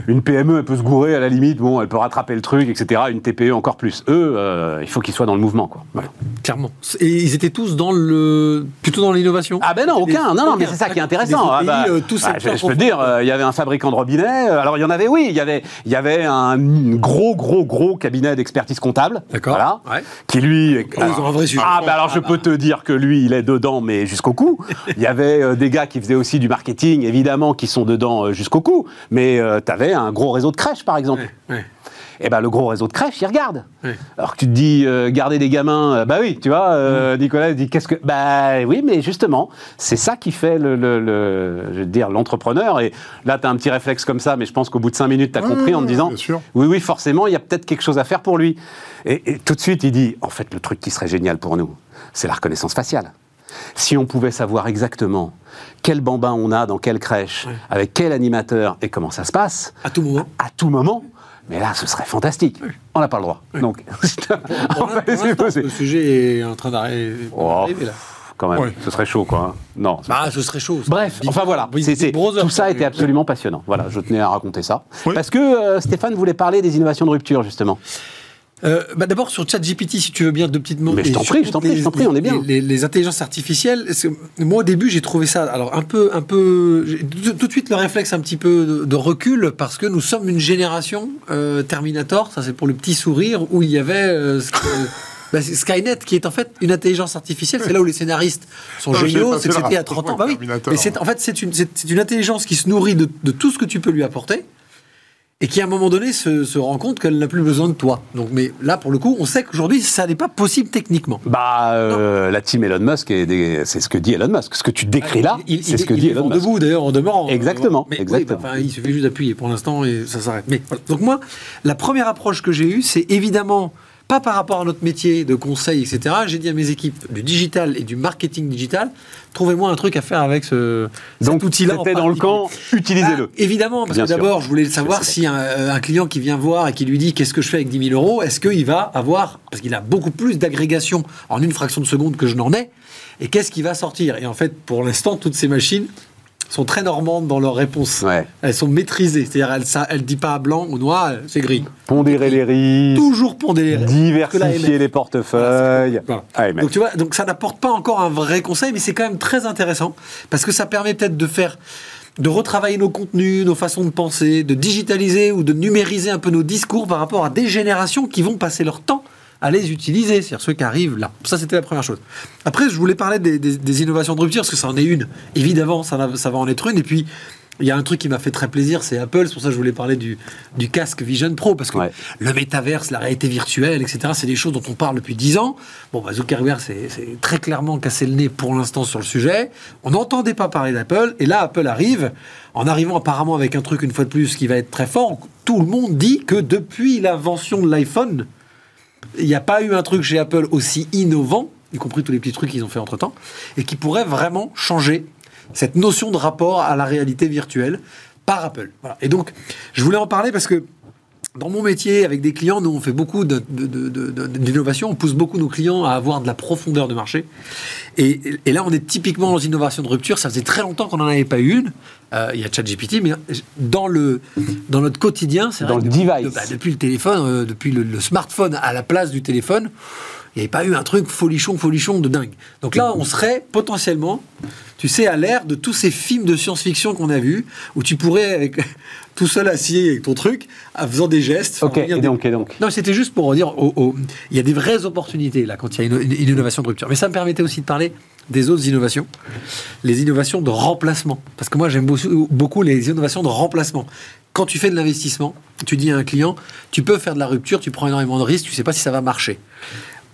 A: Une PME, elle peut se gourer à la limite, bon, elle peut rattraper le truc, etc. Une TPE encore plus. Eux, euh, il faut qu'ils soient dans le mouvement, quoi. Voilà.
C: Clairement. Et ils étaient tous dans le. plutôt dans l'innovation?
A: Ah ben non, aucun. Non, non, mais c'est ça qui est intéressant. Ah bah,
C: euh, tous
A: bah, je, je peux te dire, euh, il y avait un fabricant de robinets. Alors il y en avait, oui, il y avait, il y avait un gros, gros, gros cabinet d'expertise comptable.
C: D'accord.
A: Voilà.
C: Ouais.
A: Qui lui.
C: ils ont un vrai sujet.
A: Ah bah alors je peux te dire que lui, il est dedans, mais jusqu'au cou. Il y avait des gars qui faisaient aussi du marketing, évidemment, qui sont dedans jusqu'au cou. Mais tu avais un gros réseau de crèches, par exemple. Et ben le gros réseau de crèches, il regarde. Alors que tu te dis euh, garder des gamins, euh, bah oui, tu vois, euh, Nicolas dit qu'est-ce que, bah oui, mais justement, c'est ça qui fait le, le- le- je veux dire, l'entrepreneur. Et là, tu as un petit réflexe comme ça, mais je pense qu'au bout de cinq minutes, tu as compris en te disant, oui, oui, forcément, il y a peut-être quelque chose à faire pour lui. Et, et tout de suite, il dit, en fait, le truc qui serait génial pour nous, c'est la reconnaissance faciale. Si on pouvait savoir exactement quel bambin on a dans quelle crèche,
C: Ouais.
A: avec quel animateur et comment ça se passe,
C: À tout moment.
A: à tout moment, mais là, ce serait fantastique. On n'a pas le droit. Donc, (laughs) (laughs) on va
C: le sujet est en train d'arriver
A: Oh,
C: là.
A: quand même,
B: Ouais.
A: ce serait chaud, quoi. Non.
C: Bah, ce serait chaud.
A: Bref,
C: Big-
A: enfin voilà,
C: Big- Brother,
A: tout ça était absolument passionnant. Voilà, je tenais à raconter ça.
B: Oui.
A: Parce que euh, Stéphane voulait parler des innovations de rupture, justement.
C: Euh, bah D'abord sur ChatGPT, si tu veux bien, deux petites mots.
A: Mais je t'en prie, je t'en prie, je t'en prie, on est bien.
C: Les, les- les intelligences artificielles, moi au début j'ai trouvé ça, alors un peu, un peu, tout, de suite le réflexe un petit peu de, de recul parce que nous sommes une génération euh, Terminator, ça c'est pour le petit sourire où il y avait euh, (laughs) bah, Skynet qui est en fait une intelligence artificielle. C'est là où les scénaristes sont
B: Non, j'ai
C: géniaux, c'est que c'était à
B: rapport
C: 30 ans. Bah oui, mais c'est en fait c'est une, une intelligence qui se nourrit de, de tout ce que tu peux lui apporter et qui à un moment donné se, se rend compte qu'elle n'a plus besoin de toi. Donc, mais là, pour le coup, on sait qu'aujourd'hui, ça n'est pas possible techniquement.
A: Bah, euh, la team Elon Musk, c'est ce que dit Elon Musk. Ce que tu décris là,
C: Ah,
A: c'est ce que
C: il
A: dit Elon Musk.
C: debout d'ailleurs en demeurant.
A: Exactement,
C: Mais oui,
A: exactement.
C: bah, enfin, il suffit juste d'appuyer pour l'instant et ça s'arrête. Mais voilà. donc moi, la première approche que j'ai eue, c'est évidemment pas par rapport à notre métier de conseil, etc. J'ai dit à mes équipes du digital et du marketing digital, trouvez-moi un truc à faire avec ce,
A: Donc,
C: outil-là.
A: c'était dans le camp, utilisez-le.
C: Ah, évidemment, parce
A: Bien
C: que d'abord, je voulais savoir si un, euh, un client qui vient voir et qui lui dit qu'est-ce que je fais avec 10 000 euros, est-ce qu'il va avoir, parce qu'il a beaucoup plus d'agrégation en une fraction de seconde que je n'en ai, et qu'est-ce qui va sortir? Et en fait, pour l'instant, toutes ces machines sont très normandes dans leurs réponses.
A: Ouais.
C: Elles sont maîtrisées, c'est-à-dire elles elles disent pas blanc ou noir, c'est gris.
A: Pondérer les risques,
C: Toujours
A: diversifier les portefeuilles.
C: Voilà.
A: Ah, et
C: Donc tu vois, donc ça n'apporte pas encore un vrai conseil, mais c'est quand même très intéressant parce que ça permet peut-être de faire, de retravailler nos contenus, nos façons de penser, de digitaliser ou de numériser un peu nos discours par rapport à des générations qui vont passer leur temps à les utiliser, c'est-à-dire ceux qui arrivent là. Ça, c'était la première chose. Après, je voulais parler des, des- des innovations de rupture, parce que ça en est une. Évidemment, ça, va- ça va en être une. Et puis, il y a un truc qui m'a fait très plaisir, c'est Apple. C'est pour ça que je voulais parler du, du casque Vision Pro, parce que
A: Ouais.
C: le métaverse, la réalité virtuelle, etc., c'est des choses dont on parle depuis 10 ans. Bon, bah, Zuckerberg c'est c'est très clairement cassé le nez pour l'instant sur le sujet. On n'entendait pas parler d'Apple, et là, Apple arrive, en arrivant apparemment avec un truc, une fois de plus, qui va être très fort. Tout le monde dit que depuis l'invention de l'iPhone, il n'y a pas eu un truc chez Apple aussi innovant, y compris tous les petits trucs qu'ils ont fait entre-temps, et qui pourrait vraiment changer cette notion de rapport à la réalité virtuelle par Apple. Et donc, je voulais en parler parce que dans mon métier, avec des clients, nous, on fait beaucoup d'innovation, on pousse beaucoup nos clients à avoir de la profondeur de marché. Et, et là, on est typiquement dans l'innovation de rupture. Ça faisait très longtemps qu'on n'en avait pas eu une. Euh, il y a ChatGPT, mais dans, le, dans notre quotidien, c'est
A: Dans
C: vrai
A: le
C: depuis-
A: device.
C: bah, depuis le téléphone, euh, depuis le, le smartphone à la place du téléphone, il n'y avait pas eu un truc folichon, folichon de dingue. Donc là, on serait potentiellement, tu sais, à l'ère de tous ces films de science-fiction qu'on a vus, où tu pourrais, avec, (laughs) tout seul assis avec ton truc, en faisant des gestes.
A: Ok, et
C: des-
A: donc, et donc?
C: non, c'était juste pour dire, au- au- il y a des vraies opportunités là quand il y a une, une- innovation de rupture. Mais ça me permettait aussi de parler des autres innovations, les innovations de remplacement. Parce que moi, j'aime beaucoup, les innovations de remplacement. Quand tu fais de l'investissement, tu dis à un client, tu peux faire de la rupture, tu prends énormément de risques, tu sais pas si ça va marcher.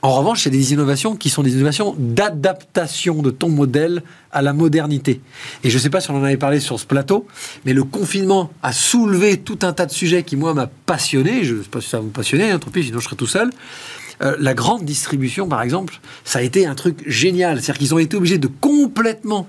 C: En revanche, c'est des innovations qui sont des innovations d'adaptation de ton modèle à la modernité. Et je ne sais pas si on en avait parlé sur ce plateau, mais le confinement a soulevé tout un tas de sujets qui, moi, m'a passionné. Je ne sais pas si ça vous passionnait, hein, tant pis, sinon je serais tout seul. Euh, la grande distribution, par exemple, ça a été un truc génial. C'est-à-dire qu'ils ont été obligés de complètement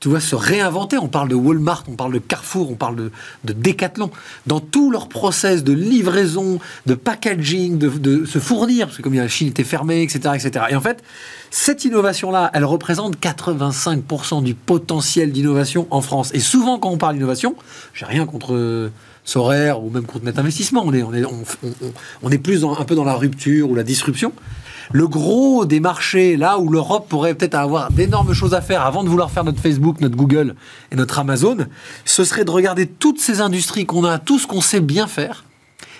C: tu vois, se réinventer. On parle de Walmart, on parle de Carrefour, on parle de, de Decathlon. Dans tout leur process de livraison, de packaging, de, se fournir, parce que comme la Chine était fermée, etc., etc. Et en fait, cette innovation-là, elle représente 85% du potentiel d'innovation en France. Et souvent, quand on parle d'innovation, j'ai rien contre euh, Sorer ou même contre Net Investissement. On est, plus un peu dans la rupture ou la disruption. Le gros des marchés, là où l'Europe pourrait peut-être avoir d'énormes choses à faire avant de vouloir faire notre Facebook, notre Google et notre Amazon, ce serait de regarder toutes ces industries qu'on a, tout ce qu'on sait bien faire,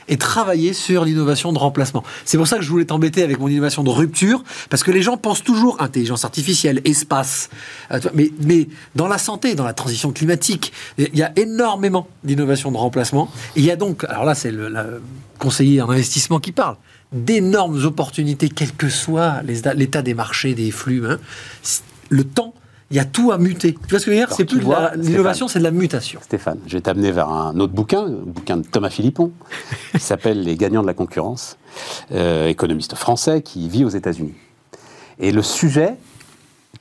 C: et travailler sur l'innovation de remplacement. C'est pour ça que je voulais t'embêter avec mon innovation de rupture, parce que les gens pensent toujours intelligence artificielle, espace, euh, mais, mais dans la santé, dans la transition climatique, il y a énormément d'innovation de remplacement. Il y a donc, alors là c'est le le conseiller en investissement qui parle, d'énormes opportunités, quel que soit l'état des marchés, des flux. hein. Le temps, il y a tout à muter. Tu vois ce que je veux dire? C'est plus l'innovation, c'est de la mutation.
A: Stéphane, je vais t'amener vers un autre bouquin, un bouquin de Thomas Philippon, (laughs) qui s'appelle Les gagnants de la concurrence, euh, économiste français qui vit aux États-Unis. Et le sujet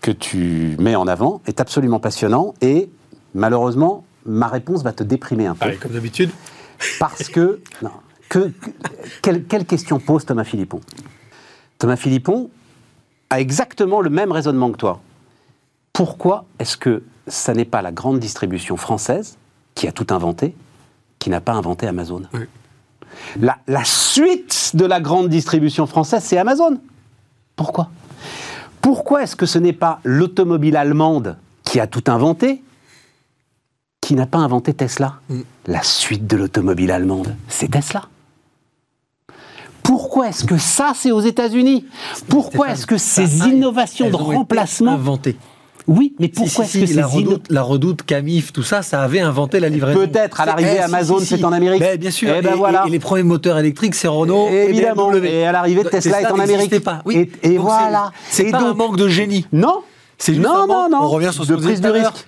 A: que tu mets en avant est absolument passionnant et malheureusement, ma réponse va te déprimer un peu.
C: Allez, comme d'habitude.
A: Parce que, (laughs) non, que, que- quelle, quelle question pose Thomas Philippon? Thomas Philippon a exactement le même raisonnement que toi. Pourquoi est-ce que ça n'est pas la grande distribution française qui a tout inventé, qui n'a pas inventé Amazon?
C: Oui.
A: la, la suite de la grande distribution française, c'est Amazon. Pourquoi? Pourquoi est-ce que ce n'est pas l'automobile allemande qui a tout inventé, qui n'a pas inventé Tesla?
C: Mm.
A: La suite de l'automobile allemande, c'est Tesla. Pourquoi est-ce que ça, c'est aux États-Unis Pourquoi est-ce que ces innovations de remplacement...
C: inventées.
A: Oui, mais pourquoi
C: si,
A: est-ce que
C: si, la redoute, la redoute, Camif, tout ça, ça avait inventé la livraison.
A: Peut-être, à l'arrivée,
C: eh,
A: Amazon, c'est en Amérique.
C: Mais bien sûr.
A: Eh ben
C: et,
A: voilà.
C: et- et les premiers moteurs électriques, c'est Renault. et
A: Évidemment. Et à l'arrivée, Tesla est en Amérique.
C: Pas. Oui.
A: Et- voilà.
C: c'est- pas un manque de génie.
A: Non
C: C'est
A: non,
C: un
A: non,
C: manque-
A: non.
C: On revient sur ce
A: de prise de risque.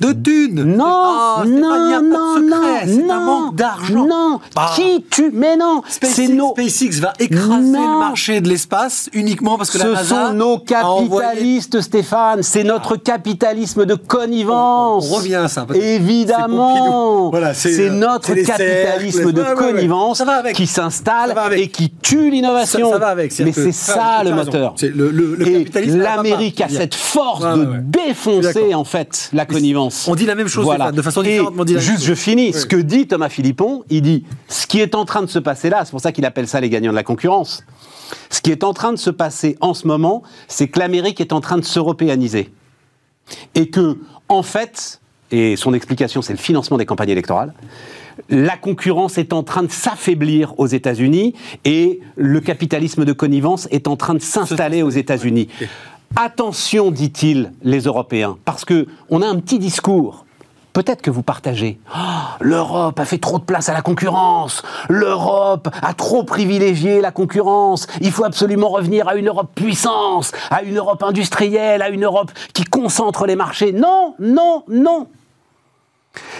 C: De thunes.
A: Non,
C: Ah, Stéphane,
A: non, non, non,
C: c'est un
A: non,
C: manque d'argent.
A: Non,
C: Bah.
A: qui tu Mais non,
C: SpaceX,
A: nos,
C: SpaceX va écraser
A: Non.
C: le marché de l'espace uniquement parce que la
A: ce
C: NASA
A: sont nos
C: a envoyé-
A: capitalistes, Stéphane. C'est notre capitalisme de connivence.
C: On- on revient à ça,
A: Évidemment.
C: Voilà, c'est, euh,
A: notre capitalisme
C: cercles.
A: de
C: Ouais, ouais, ouais.
A: connivence
C: Ça va avec.
A: qui s'installe
C: Ça
A: et qui tue
C: ça,
A: l'innovation.
C: ça va avec.
A: Mais c'est ça le moteur. L'Amérique a cette force
C: Ouais,
A: de
C: ouais, ouais.
A: défoncer en fait la connivence.
C: On dit la même chose, de façon différente, mais on dit la même
A: juste,
C: chose.
A: je finis. Ce que dit Thomas Philippon, il dit ce qui est en train de se passer là, c'est pour ça qu'il appelle ça les gagnants de la concurrence. Ce qui est en train de se passer en ce moment, c'est que l'Amérique est en train de s'européaniser. Et que, en fait, et son explication, c'est le financement des campagnes électorales, la concurrence est en train de s'affaiblir aux États-Unis et le capitalisme de connivence est en train de s'installer aux États-Unis. Attention, dit-il, les Européens, parce que on a un petit discours. Peut-être que vous partagez. Oh, L'Europe a fait trop de place à la concurrence. L'Europe a trop privilégié la concurrence. Il faut absolument revenir à une Europe puissance, à une Europe industrielle, à une Europe qui concentre les marchés. Non, non, non.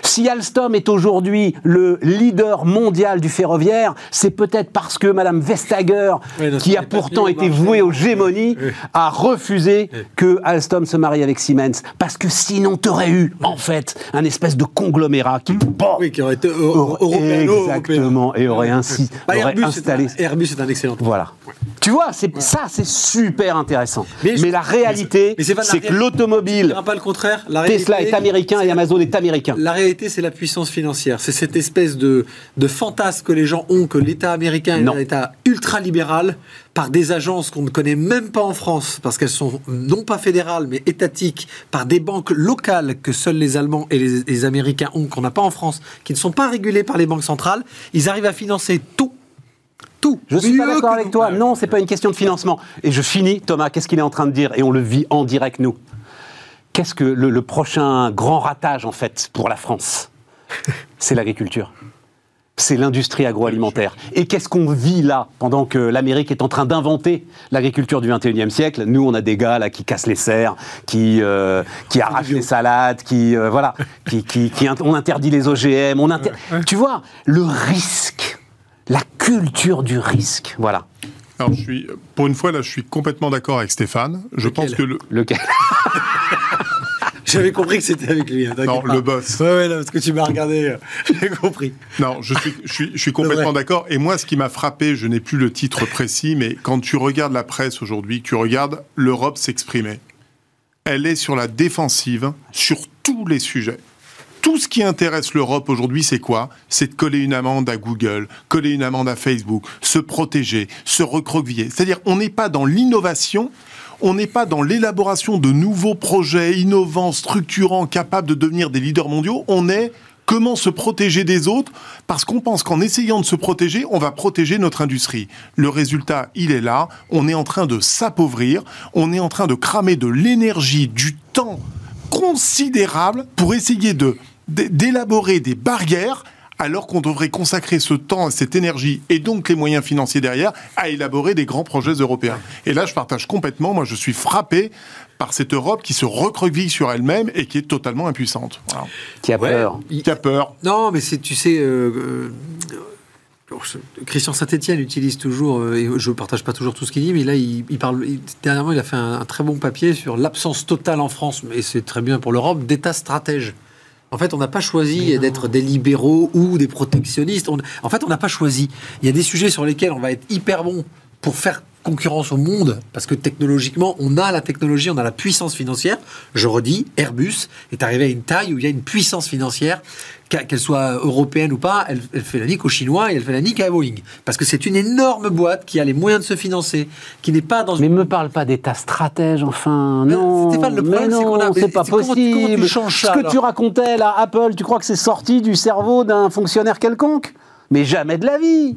A: Si Alstom est aujourd'hui le leader mondial du ferroviaire, c'est peut-être parce que Madame Vestager,
C: Oui,
A: qui a pourtant été vouée aux gémonies,
C: Oui.
A: a refusé que Alstom se marie avec Siemens. Parce que sinon, t'aurais eu, en fait, un espèce de conglomérat qui, bon,
C: Oui, qui aurait été eu-
A: aurait-
C: européano-européen.
A: exactement, et aurait ainsi
C: Bah,
A: aurait
C: Airbus,
A: installé.
C: c'est un, Airbus est un excellent.
A: Voilà. Tu vois, c'est ça, c'est super intéressant.
C: Mais
A: Mais,
C: je-
A: la réalité,
C: c'est
A: que l'automobile,
C: dirais pas le contraire. La
A: Tesla
C: réalité,
A: est américain et Amazon est américain.
C: La réalité, c'est la puissance financière. C'est cette espèce de, de fantasme que les gens ont que l'État américain est
A: Non.
C: un État ultra-libéral par des agences qu'on ne connaît même pas en France, parce qu'elles sont non pas fédérales, mais étatiques, par des banques locales que seuls les Allemands et les, les Américains ont, qu'on n'a pas en France, qui ne sont pas régulées par les banques centrales. Ils arrivent à financer tout. Tout.
A: Je suis pas d'accord avec toi. Non, c'est pas une question de financement. Et je finis, Thomas, qu'est-ce qu'il est en train de dire? Et on le vit en direct, nous. Qu'est-ce que le, le prochain grand ratage, en fait, pour la France? C'est l'agriculture. C'est l'industrie agroalimentaire. Et qu'est-ce qu'on vit là, pendant que l'Amérique est en train d'inventer l'agriculture du 21e siècle? Nous, on a des gars là qui cassent les serres, qui, euh, qui arrachent les salades, qui, euh, voilà, qui, qui, on interdit les OGM. On inter- Tu vois, le risque, la culture du risque, voilà.
B: Alors, je suis, pour une fois, là, je suis complètement d'accord avec Stéphane. Je
C: Lequel
B: pense que le,
A: Lequel (laughs)
C: J'avais compris que c'était avec lui. hein,
B: Non,
C: pas.
B: le boss.
C: Ouais, ouais, non, parce que tu m'as regardé. euh, (laughs) J'ai compris.
B: Non, je suis, je suis, je suis complètement d'accord. Et moi, ce qui m'a frappé, je n'ai plus le titre précis, mais quand tu regardes la presse aujourd'hui, que tu regardes l'Europe s'exprimer, elle est sur la défensive sur tous les sujets. Tout ce qui intéresse l'Europe aujourd'hui, c'est quoi? C'est de coller une amende à Google, coller une amende à Facebook, se protéger, se recroqueviller. C'est-à-dire, on n'est pas dans l'innovation, on n'est pas dans l'élaboration de nouveaux projets innovants, structurants, capables de devenir des leaders mondiaux. On est comment se protéger des autres, parce qu'on pense qu'en essayant de se protéger, on va protéger notre industrie. Le résultat, il est là, on est en train de s'appauvrir, on est en train de cramer de l'énergie, du temps considérable pour essayer de d'élaborer des barrières alors qu'on devrait consacrer ce temps, cette énergie et donc les moyens financiers derrière à élaborer des grands projets européens. Et là, je partage complètement. Moi, je suis frappé par cette Europe qui se recroqueville sur elle-même et qui est totalement impuissante. Voilà.
A: Qui a peur
B: Qui a peur
C: Non, mais c'est, tu sais, euh, euh, Christian Saint-Etienne utilise toujours, euh, et je ne partage pas toujours tout ce qu'il dit, mais là, il, il parle. il- dernièrement, il a fait un, un très bon papier sur l'absence totale en France, mais c'est très bien pour l'Europe, d'État stratège. En fait, on n'a pas choisi d'être des libéraux ou des protectionnistes. On- en fait, on n'a pas choisi. Il y a des sujets sur lesquels on va être hyper bon pour faire concurrence au monde, parce que technologiquement, on a la technologie, on a la puissance financière. Je redis, Airbus est arrivé à une taille où il y a une puissance financière, qu'elle soit européenne ou pas, elle, elle fait la nique aux Chinois et elle fait la nique à Boeing. Parce que c'est une énorme boîte qui a les moyens de se financer, qui n'est pas dans une
A: Mais me parle pas d'État stratège, enfin,
C: Mais,
A: non.
C: Stéphane, le problème, c'est qu'on a-
A: c'est pas
C: c'est comment comment tu
A: possible.
C: changes ça,
A: Ce que
C: alors
A: tu racontais là, Apple, tu crois que c'est sorti du cerveau d'un fonctionnaire quelconque? Mais jamais de la vie.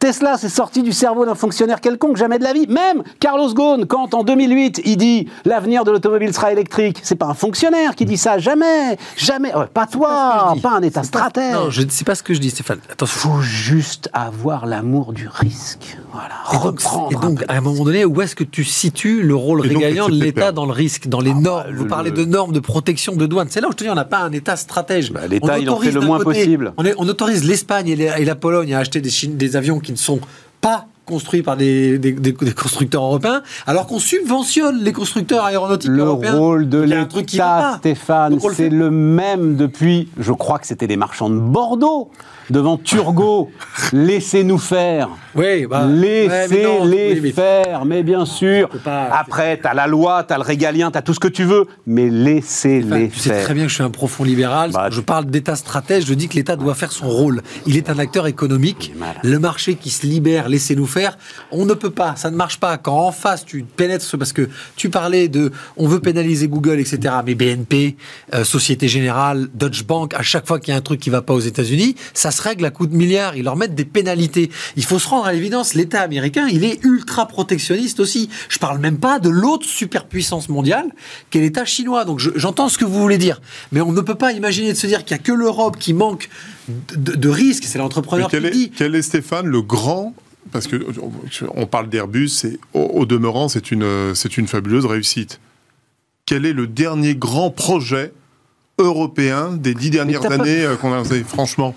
A: Tesla, c'est sorti du cerveau d'un fonctionnaire quelconque, jamais de la vie. Même Carlos Ghosn, quand en 2008, il dit l'avenir de l'automobile sera électrique, c'est pas un fonctionnaire qui dit ça, jamais, jamais. Ouais, pas toi, pas, un État stratège.
C: Non, je sais pas ce que je dis, Stéphane. Attention.
A: Faut juste avoir l'amour du risque. Voilà, reprendre.
C: Et donc, à un moment donné, où est-ce que tu situes le rôle régalien de l'État dans le risque, dans les normes?
A: le-
C: Vous parlez
A: le-
C: de normes de protection de douane. C'est là où je te dis, on n'a pas un État stratège.
A: Bah, l'État,
C: On
A: il en fait le moins
C: côté-
A: possible.
C: On, est- on autorise l'Espagne et, la- et la Pologne à acheter des, Chine- des avions qui ne sont pas construits par des, des- des- des constructeurs européens, alors qu'on subventionne les constructeurs aéronautiques
A: Le
C: européens.
A: rôle de l'État. Stéphane,
C: le
A: c'est le même depuis, je crois que c'était les marchands de Bordeaux, devant Turgot. (laughs) Laissez-nous faire.
C: Oui, bah,
A: Laissez-les faire, mais bien sûr.
C: pas-
A: Après, t'as la loi, t'as le régalien, t'as tout ce que tu veux, mais
C: Enfin,
A: laissez-les
C: tu sais
A: faire.
C: très bien que je suis un profond libéral.
A: Bah,
C: je parle d'État stratège, je dis que l'État doit faire son rôle. Il est un acteur économique. Le marché qui se libère, laissez-nous faire. On ne peut pas, ça ne marche pas. Quand en face, tu pénètres, ce- parce que tu parlais de, on veut pénaliser Google, etc. Mais BNP, euh, Société Générale, Deutsche Bank, à chaque fois qu'il y a un truc qui va pas aux États-Unis, ça se règle à coups de milliards. Ils leur mettent des pénalités. Il faut se rendre à l'évidence, l'État américain, il est ultra protectionniste aussi. Je parle même pas de l'autre superpuissance mondiale, qui est l'État chinois. Donc je- j'entends ce que vous voulez dire, mais on ne peut pas imaginer de se dire qu'il n'y a que l'Europe qui manque de, de risques. C'est l'entrepreneur qui
B: est,
C: dit.
B: quel est, Stéphane, le grand Parce que on parle d'Airbus, c'est au, au demeurant, c'est une, c'est une fabuleuse réussite. Quel est le dernier grand projet européen des dix dernières
A: pas-
B: années euh, qu'on a lancé Franchement,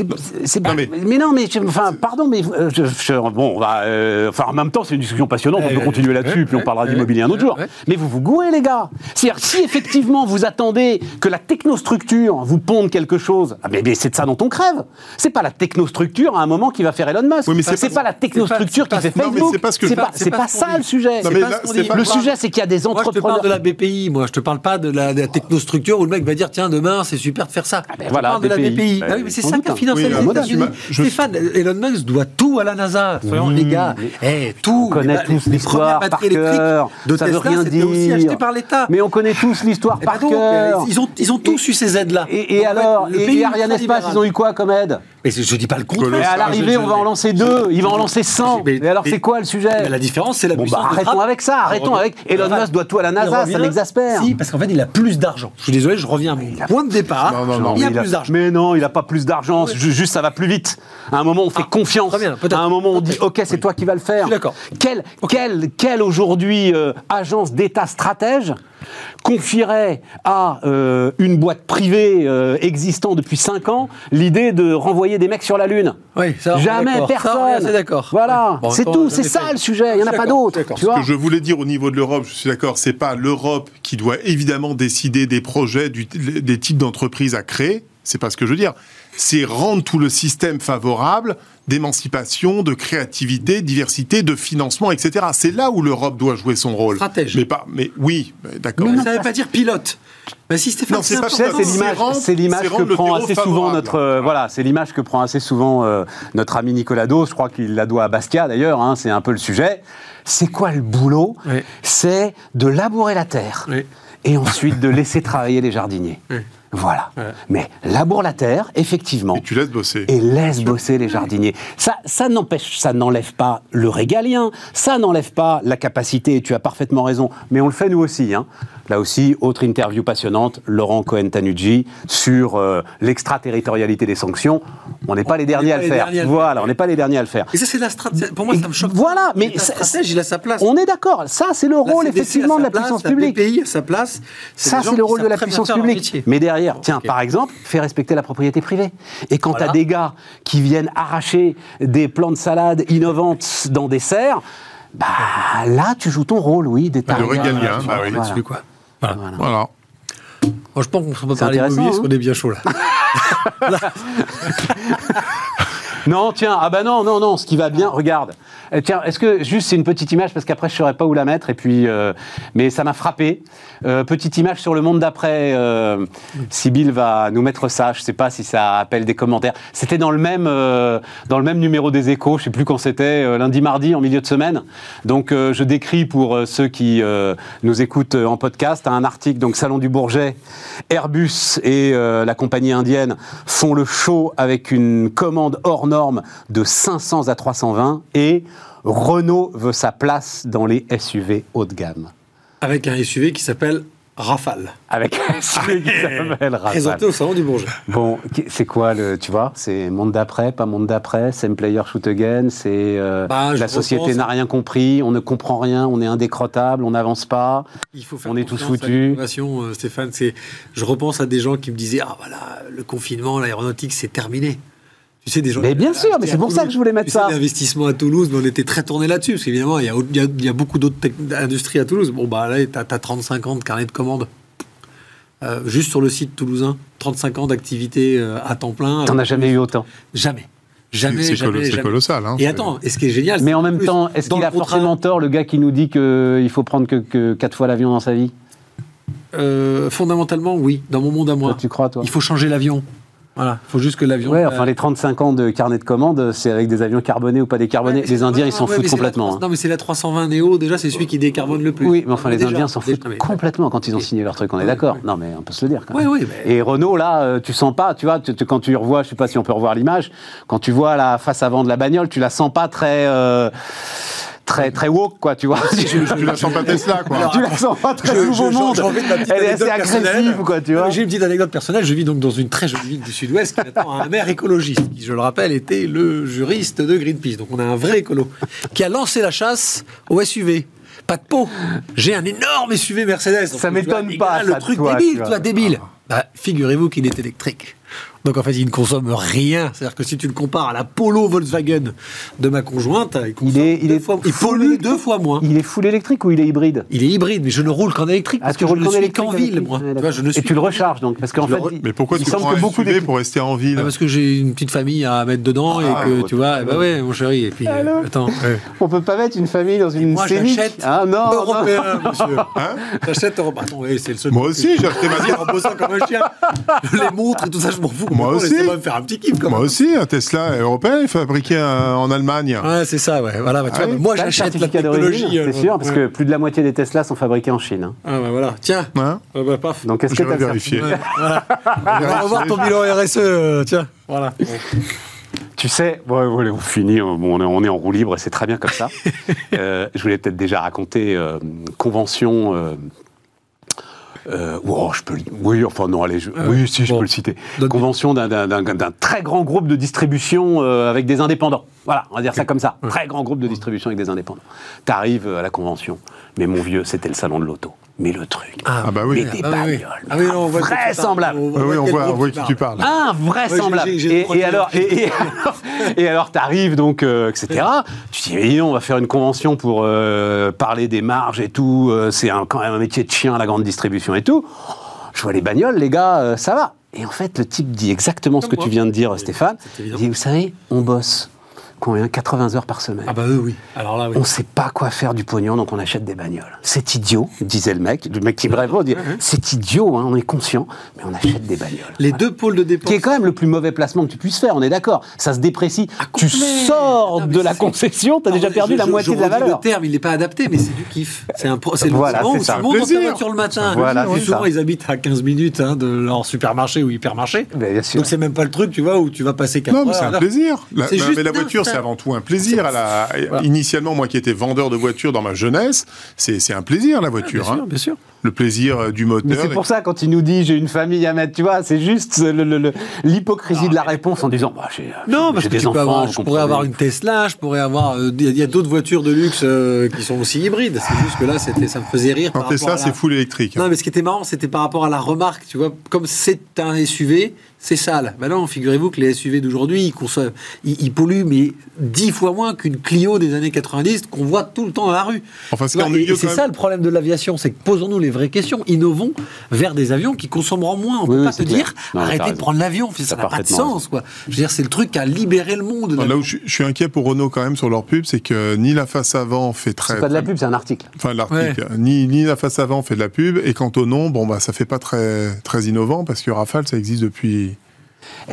B: Non,
A: mais...
B: mais-
A: non, mais je- enfin, pardon, mais euh, je- je- bon, on va, euh, enfin, en même temps, c'est une discussion passionnante. On peut
C: Euh,
A: continuer là-dessus, puis on parlera d'immobilier un autre jour. Mais vous vous gourez, les gars. C'est-à-dire, si effectivement vous attendez que la technostructure vous ponde quelque chose, ah, mais, mais c'est de ça dont on crève. C'est pas la technostructure à un moment qui va faire Elon Musk.
B: Oui, mais c'est pas-
A: pas, la technostructure
C: pas-
A: qui fait
B: non, mais
A: Facebook.
B: c'est pas ce que
A: c'est
B: je-
A: pas,
C: c'est
A: c'est
C: pas
A: pas
C: ce qu'on
A: ça
C: dit.
A: le sujet.
B: Non, là,
A: Le sujet, c'est qu'il y a des
C: Moi, je te
A: entrepreneurs.
C: parle de la BPI, moi. Je te parle pas de la, de la technostructure où le mec va dire tiens, demain, c'est super de faire ça.
A: ben
C: je te
A: voilà,
C: parle de la
A: BPI.
C: BPI.
A: Ben,
C: Ah oui, mais c'est ça
A: doute,
C: qu'a
A: hein.
C: financé
B: Oui,
C: les États-Unis.
B: je-
C: Stéphane, Elon Musk doit tout à la NASA. Soyons les gars. Eh, tout.
A: On connaît
C: Les ba-
A: tous l'histoire par
C: batteries électriques
A: cœur.
C: De
A: ça veut
C: Tesla,
A: rien
C: c'était aussi acheté
A: dire.
C: par l'État.
A: Mais on connaît tous l'histoire
C: Eh
A: par
C: ben donc,
A: cœur.
C: ils ont, ils ont tous eu ces aides-là.
A: Et, et alors, et, Ariane Espace, ils ont eu quoi comme aide?
C: Mais je dis pas le contraire.
B: Colossal.
A: à l'arrivée, on va en lancer deux, il va en lancer 100.
C: Mais-
A: Et alors,
C: mais-
A: c'est quoi le sujet?
C: Mais la différence, c'est la
A: Bon,
C: puissance
A: bah,
C: de
A: arrêtons
C: frappe.
A: avec ça, arrêtons
C: On
A: avec Elon Musk doit tout à la NASA, ça m'exaspère.
C: Si, parce qu'en fait, il a plus d'argent. Je suis désolé, je reviens à mon point de départ.
B: Non, non, non,
C: il a
A: mais
C: plus d'argent.
A: Mais non, il n'a pas plus d'argent. Ju- Juste, ça va plus vite. À un moment, on fait
C: Ah,
A: confiance.
C: bien,
A: à un moment, on dit. OK, c'est toi qui vas le faire.
C: Je suis d'accord.
A: Quelle, quelle, quelle aujourd'hui euh, agence d'État stratège confierait à euh, une boîte privée euh, existant depuis 5 ans l'idée de renvoyer des mecs sur la Lune
C: Oui, ça, on est
A: Jamais, personne.
C: d'accord.
A: Voilà,
C: Ouais. Bon,
A: c'est tout, c'est ça
C: fait.
A: le sujet. Il n'y en a pas d'autre.
C: d'accord.
A: Tu vois
B: Ce que je voulais dire au niveau de l'Europe, je suis d'accord, c'est pas l'Europe qui doit évidemment décider des projets, du- des types d'entreprises à créer. C'est pas ce que je veux dire. C'est rendre tout le système favorable d'émancipation, de créativité, diversité, de financement, etc. C'est là où l'Europe doit jouer son rôle.
C: Stratège.
B: Mais pas, mais oui, d'accord.
C: Mais ça ne veut pas dire pilote. Bah si Stéphane,
B: Non, c'est pas
A: c'est l'image, c'est l'image que prend assez souvent notre, euh, voilà, c'est l'image que prend assez souvent euh, notre ami Nicolas Dos. Je crois qu'il la doit à Bastia d'ailleurs. hein, c'est un peu le sujet. C'est quoi le boulot?
C: Oui.
A: C'est de labourer la terre
C: Oui.
A: et ensuite de laisser travailler les jardiniers.
C: Oui.
A: Voilà.
C: Ouais.
A: Mais laboure la terre, effectivement.
B: Et tu laisses bosser.
A: Et laisse bosser les jardiniers. Ça, ça n'empêche, ça n'enlève pas le régalien, ça n'enlève pas la capacité, et tu as parfaitement raison, mais on le fait nous aussi. Hein. Là aussi, autre interview passionnante, Laurent Cohen-Tanucci sur euh, l'extraterritorialité des sanctions. On n'est pas les derniers à
C: pas
A: le
C: les
A: faire.
C: derniers à le
A: Voilà,
C: faire.
A: on n'est pas les derniers à le faire.
C: Et ça, c'est la stratégie. Pour moi, ça me choque.
A: Voilà, mais
C: stratège, il a sa place.
A: On est d'accord, ça c'est le
C: La
A: rôle effectivement de la
C: place,
A: puissance
C: la
A: publique.
C: BPI a sa place.
A: Ça, c'est le rôle de la puissance publique. Mais derrière, tiens, par exemple, fais respecter la propriété privée. Et quand
C: Voilà.
A: tu as des gars qui viennent arracher des plants de salade innovantes dans des serres, bah là, tu joues ton rôle, oui, d'État.
B: Bah, le régalien,
A: Voilà.
B: bah oui.
A: Voilà.
C: Là-dessus, quoi. Voilà.
A: Voilà.
B: Voilà.
C: Moi, je pense qu'on peut
A: C'est
C: parler immobilier parce
A: hein.
C: qu'on est bien chaud là. (laughs)
A: Non, tiens, ah bah non, non, non, ce qui va bien, regarde. Euh, tiens, est-ce que juste c'est une petite image parce qu'après je saurais pas où la mettre et puis, euh, mais ça m'a frappé. Euh, petite image sur le monde d'après. Euh, Sybille va nous mettre ça. Je sais pas si ça appelle des commentaires. C'était dans le même euh, dans le même numéro des Échos. Je sais plus quand c'était, lundi, mardi, en milieu de semaine. Donc je décris pour ceux qui nous écoutent en podcast un article. Donc Salon du Bourget, Airbus et la compagnie indienne font le show avec une commande hors norme de 500 à 320 et Renault veut sa place dans les SUV haut de gamme.
C: Avec un SUV qui s'appelle Rafale.
A: Avec un SUV qui s'appelle Rafale.
C: Présenté au salon du Bourget.
A: Bon, c'est quoi le, tu vois, c'est monde d'après, pas monde d'après, same player shoot again, c'est euh,
C: Bah,
A: la société n'a rien compris, on ne comprend rien, on est indécrottable, on n'avance pas.
C: Il faut faire
A: On est tous foutus.
C: euh, Stéphane, c'est. Je repense à des gens qui me disaient ah voilà le confinement, l'aéronautique c'est terminé. Tu sais des gens.
A: Mais bien sûr, mais c'est pour ça que je voulais mettre
C: Tu sais,
A: ça.
C: L'investissement à Toulouse, mais on était très tourné là-dessus parce qu'évidemment il y a, il y a- il y a beaucoup d'autres industries à Toulouse. Bon bah là t'as as 35 ans de carnet de commandes. Euh, juste sur le site toulousain, 35 ans d'activité euh, à temps plein.
A: T'en as jamais eu autant.
C: Jamais. Jamais,
B: C'est
C: jamais,
B: colossal. hein,
C: Et
B: c'est-
C: attends, et ce qui est génial,
A: Mais en même
C: plus,
A: temps, est-ce qu'il a
C: contrat-
A: forcément tort, le gars qui nous dit qu'il faut prendre que, que 4 fois l'avion dans sa vie?
C: Euh, fondamentalement, oui, dans mon monde à moi.
A: Toi, tu crois, toi?
C: Il faut changer l'avion. Voilà, il faut juste que l'avion.
A: Ouais,
C: euh,
A: enfin les 35 ans de carnet de commandes, c'est avec des avions carbonés ou pas décarbonés.
C: ouais,
A: les Indiens, ils s'en
C: ouais,
A: foutent
C: la
A: complètement.
C: 300
A: hein.
C: Non, mais c'est la 320 Neo, déjà, c'est celui qui décarbone le plus.
A: Oui, mais enfin les
C: Déjà,
A: Indiens s'en foutent complètement quand ils ont signé leur truc, on est d'accord. Non mais on peut se le dire quand
C: Oui,
A: même.
C: oui, mais.
A: Et Renault, là, euh, tu sens pas, tu vois, tu- tu- quand tu revois, je sais pas si on peut revoir l'image, quand tu vois la face avant de la bagnole, tu la sens pas très, euh, très, très woke, quoi, tu vois.
B: Tu (laughs) la sens pas Tesla, quoi.
C: Alors,
A: tu la sens pas très
C: Je-
A: nouveau
C: je-
A: monde.
C: j'ai envie de ma petite
A: Elle est assez agressive, quoi, tu vois.
C: J'ai une petite anecdote personnelle. Je vis donc dans une très jolie ville du Sud-Ouest qui attend un maire écologiste, qui, je le rappelle, était le juriste de Greenpeace. Donc on a un vrai écolo qui a lancé la chasse au SUV. Pas de peau. J'ai un énorme SUV Mercedes.
A: Ça m'étonne pas,
C: Le truc
A: toi,
C: débile,
A: tu vois.
C: toi, débile. Bah, figurez-vous qu'il est électrique. Donc en fait, il ne consomme rien. C'est-à-dire que si tu le compares à la Polo Volkswagen de ma conjointe, il, consomme
A: Il est, il
C: deux
A: est,
C: fois- il
A: full
C: pollue
A: électrique.
C: deux fois moins.
A: Il est full électrique ou il est hybride?
C: Il est hybride, mais je ne roule qu'en électrique
A: Ah,
C: parce
A: tu
C: que je
A: roules
C: ne
A: qu'en
C: suis
A: électrique
C: qu'en ville, moi.
A: Ouais,
C: Tu vois,
A: d'accord.
C: je ne
A: Et tu le recharges donc parce qu'en fait,
C: re-
B: Mais pourquoi
A: il
B: tu
A: semble
B: prends
A: que
B: un
A: beaucoup
B: SUV pour rester en ville?
C: Ah, parce que j'ai une petite famille à mettre dedans et
B: Ah,
C: que
B: ouais,
C: tu vois, eh ben ouais, mon chéri. Et puis, euh, attends.
A: On peut pas mettre une famille dans une
C: Moi,
A: Scénic
C: j'achète
A: Ah non, non.
C: européen, (laughs) monsieur.
B: Hein?
C: J'achète européen.
B: Moi aussi,
C: que-
B: j'ai acheté ma (laughs)
C: Vas-y, en bossant comme un chien. Les montres et tout ça, je m'en fous.
B: Moi aussi.
C: Me faire un petit kiff, quand
B: Moi
C: même.
B: aussi, un Tesla européen, fabriqué euh, en Allemagne.
C: Ouais, c'est ça, ouais. Voilà, bah, tu
B: Ah
C: vois,
B: oui,
C: moi, j'achète la
A: certificat
C: technologie. euh,
A: c'est sûr, parce
C: ouais.
A: que plus de la moitié des Tesla sont fabriqués en Chine. hein.
C: Ah, bah voilà. Tiens.
B: Hein
C: Ah, bah, paf.
A: Donc est-ce que tu as
C: voilà. (laughs) On va revoir ton bilan RSE, euh, tiens. Voilà.
A: Tu sais, bon, voilà, on finit, bon, on, est, on est en roue libre et c'est très bien comme ça. (laughs) Euh, je voulais peut-être déjà raconter euh, convention. Euh, euh, oh, je peux, le- oui, enfin non, allez, je- oui, si, je
C: bon.
A: peux le citer. Convention d'un- très grand groupe de distribution euh, avec des indépendants. Voilà, on va dire ça comme ça. Très grand groupe de distribution avec des indépendants. T'arrives à la convention, mais mon vieux, c'était le salon de l'auto. Mais le truc,
B: Ah bah oui.
A: mais des
C: Ah,
A: bagnoles,
C: Ah oui, non, on voit
A: vraisemblable.
C: On
B: Oui, oui, on voit, on voit qui tu
C: parles.
A: Invraisemblable. Et, et alors, et, et alors, et alors, t'arrives donc, euh, etc. Tu dis, mais donc, on va faire une convention pour euh, parler des marges et tout. euh, c'est quand même un métier de chien, la grande distribution et tout. Je vois les bagnoles, les gars, euh, ça va. Et en fait, le type dit exactement ce que tu viens de dire, Stéphane. Il dit, vous savez, on bosse combien 80 heures par semaine.
C: Ah, bah eux, oui. Alors là, oui.
A: On sait pas quoi faire du pognon, donc on achète des bagnoles. C'est idiot, disait le mec. Le mec qui me répond C'est idiot, hein, on est conscient, mais on achète des bagnoles.
C: Les deux pôles de dépenses.
A: Qui est quand même le plus mauvais placement que tu puisses faire, on est d'accord. Ça se déprécie. tu
C: Ah, complet.
A: sors
C: Non,
A: de la concession, t'as
C: Non,
A: déjà
C: mais
A: perdu
C: je-
A: la moitié
C: je
A: de la valeur.
C: Le terme, il n'est pas adapté, mais c'est du kiff. C'est un, pro- c'est le
A: Voilà,
C: où
A: ça.
C: tu ta
B: Plaisir.
C: voiture le matin.
A: Voilà,
C: Plus
A: c'est
C: souvent,
A: ça.
C: ils habitent à 15 minutes hein, de leur supermarché ou hypermarché.
A: Sûr.
C: Donc c'est même pas le truc, tu vois, où tu vas passer 4
B: Non,
C: heures.
B: mais c'est un plaisir. La- la- voiture. C'est avant tout un plaisir. À la... Initialement, moi qui étais vendeur de voitures dans ma jeunesse, c'est un plaisir, la
C: Bien
B: voiture.
C: sûr,
B: hein.
C: bien sûr.
B: Le plaisir euh, du
A: Mais
B: moteur.
A: c'est pour ça, quand il nous dit j'ai une famille à mettre, tu vois, c'est juste le- le- le- l'hypocrisie de la réponse en disant bah, j'ai
C: Non, parce que
A: des
C: tu
A: enfants,
C: avoir, je pourrais avoir une Tesla, je pourrais avoir. euh, Il y a d'autres voitures de luxe euh, qui sont aussi hybrides. C'est juste que là, c'était, ça me faisait rire. Par
B: Tesla,
C: la-
B: c'est full électrique. hein.
C: Non, mais ce qui était marrant, c'était par rapport à la remarque, tu vois, comme c'est un SUV, c'est sale. Ben non, figurez-vous que les SUV d'aujourd'hui, ils, consomment- ils, ils polluent, mais dix fois moins qu'une Clio des années 90 qu'on voit tout le temps dans la rue.
B: Enfin, qui
C: et- et c'est ça le problème de l'aviation, c'est que posons-nous les vraies questions, innovons vers des avions qui consommeront moins. On
A: Oui,
C: peut
A: oui,
C: pas
A: clair.
C: dire,
A: Non,
C: arrêtez de prendre l'avion, ça n'a pas de sens, quoi. Je veux dire, c'est le truc à libérer le monde.
B: Enfin, Là où je, suis- je suis inquiet pour Renault quand même sur leur pub, c'est que ni la face avant fait très.
A: C'est pas de la pub, c'est un article.
B: Enfin, l'article. Ni, ni la face avant fait de la pub, et quant au nom, bon, bah, ça fait pas très, très innovant, parce que Rafale, ça existe depuis.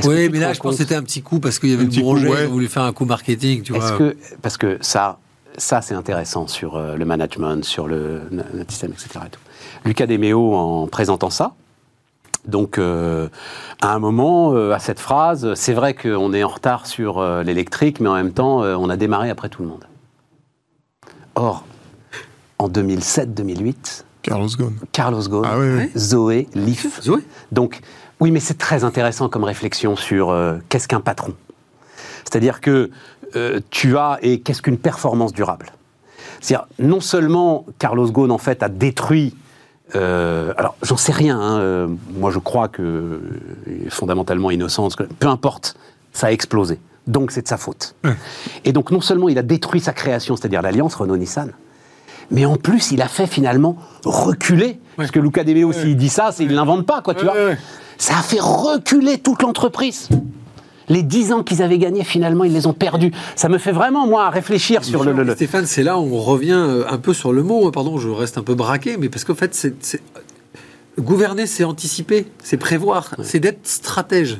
C: Oui, mais là, je pense que c'était un petit coup parce qu'il y avait
B: Un
C: le projet,
B: ouais.
C: voulu faire un coup marketing, tu
A: Est-ce
C: vois.
A: que parce que ça, ça c'est intéressant sur euh, le management, sur le, notre système, etc. et tout. Lucas Demeo, en présentant ça, Donc, euh, à un moment, euh, à cette phrase, c'est vrai qu'on est en retard sur euh, l'électrique, mais en même temps, euh, on a démarré après tout le monde. Or, en 2007-2008,
B: Carlos Ghosn.
A: Carlos Ghosn,
B: Ah oui, oui.
A: Zoé, Leaf.
C: Zoé?
A: Donc, oui, mais c'est très intéressant comme réflexion sur euh, qu'est-ce qu'un patron? C'est-à-dire que euh, tu as, et qu'est-ce qu'une performance durable? C'est-à-dire, non seulement Carlos Ghosn, en fait, a détruit. euh, alors, j'en sais rien. hein, euh, moi, je crois que euh, fondamentalement innocent. que peu importe, ça a explosé. Donc, c'est de sa faute. Et donc, non seulement il a détruit sa création, c'est-à-dire l'alliance Renault-Nissan, mais en plus, il a fait finalement reculer. Parce que Luca De Meo, s'il dit ça, c'est il l'invente pas, quoi, tu vois. Ça a fait reculer toute l'entreprise. Les 10 ans qu'ils avaient gagnés, finalement, ils les ont perdus. Ça me fait vraiment, moi, réfléchir sur le.
C: Stéphane, c'est là où on revient euh, un peu sur le mot. Pardon, je reste un peu braqué, mais parce qu'en fait, c'est, c'est- gouverner, c'est anticiper, c'est prévoir, c'est d'être stratège.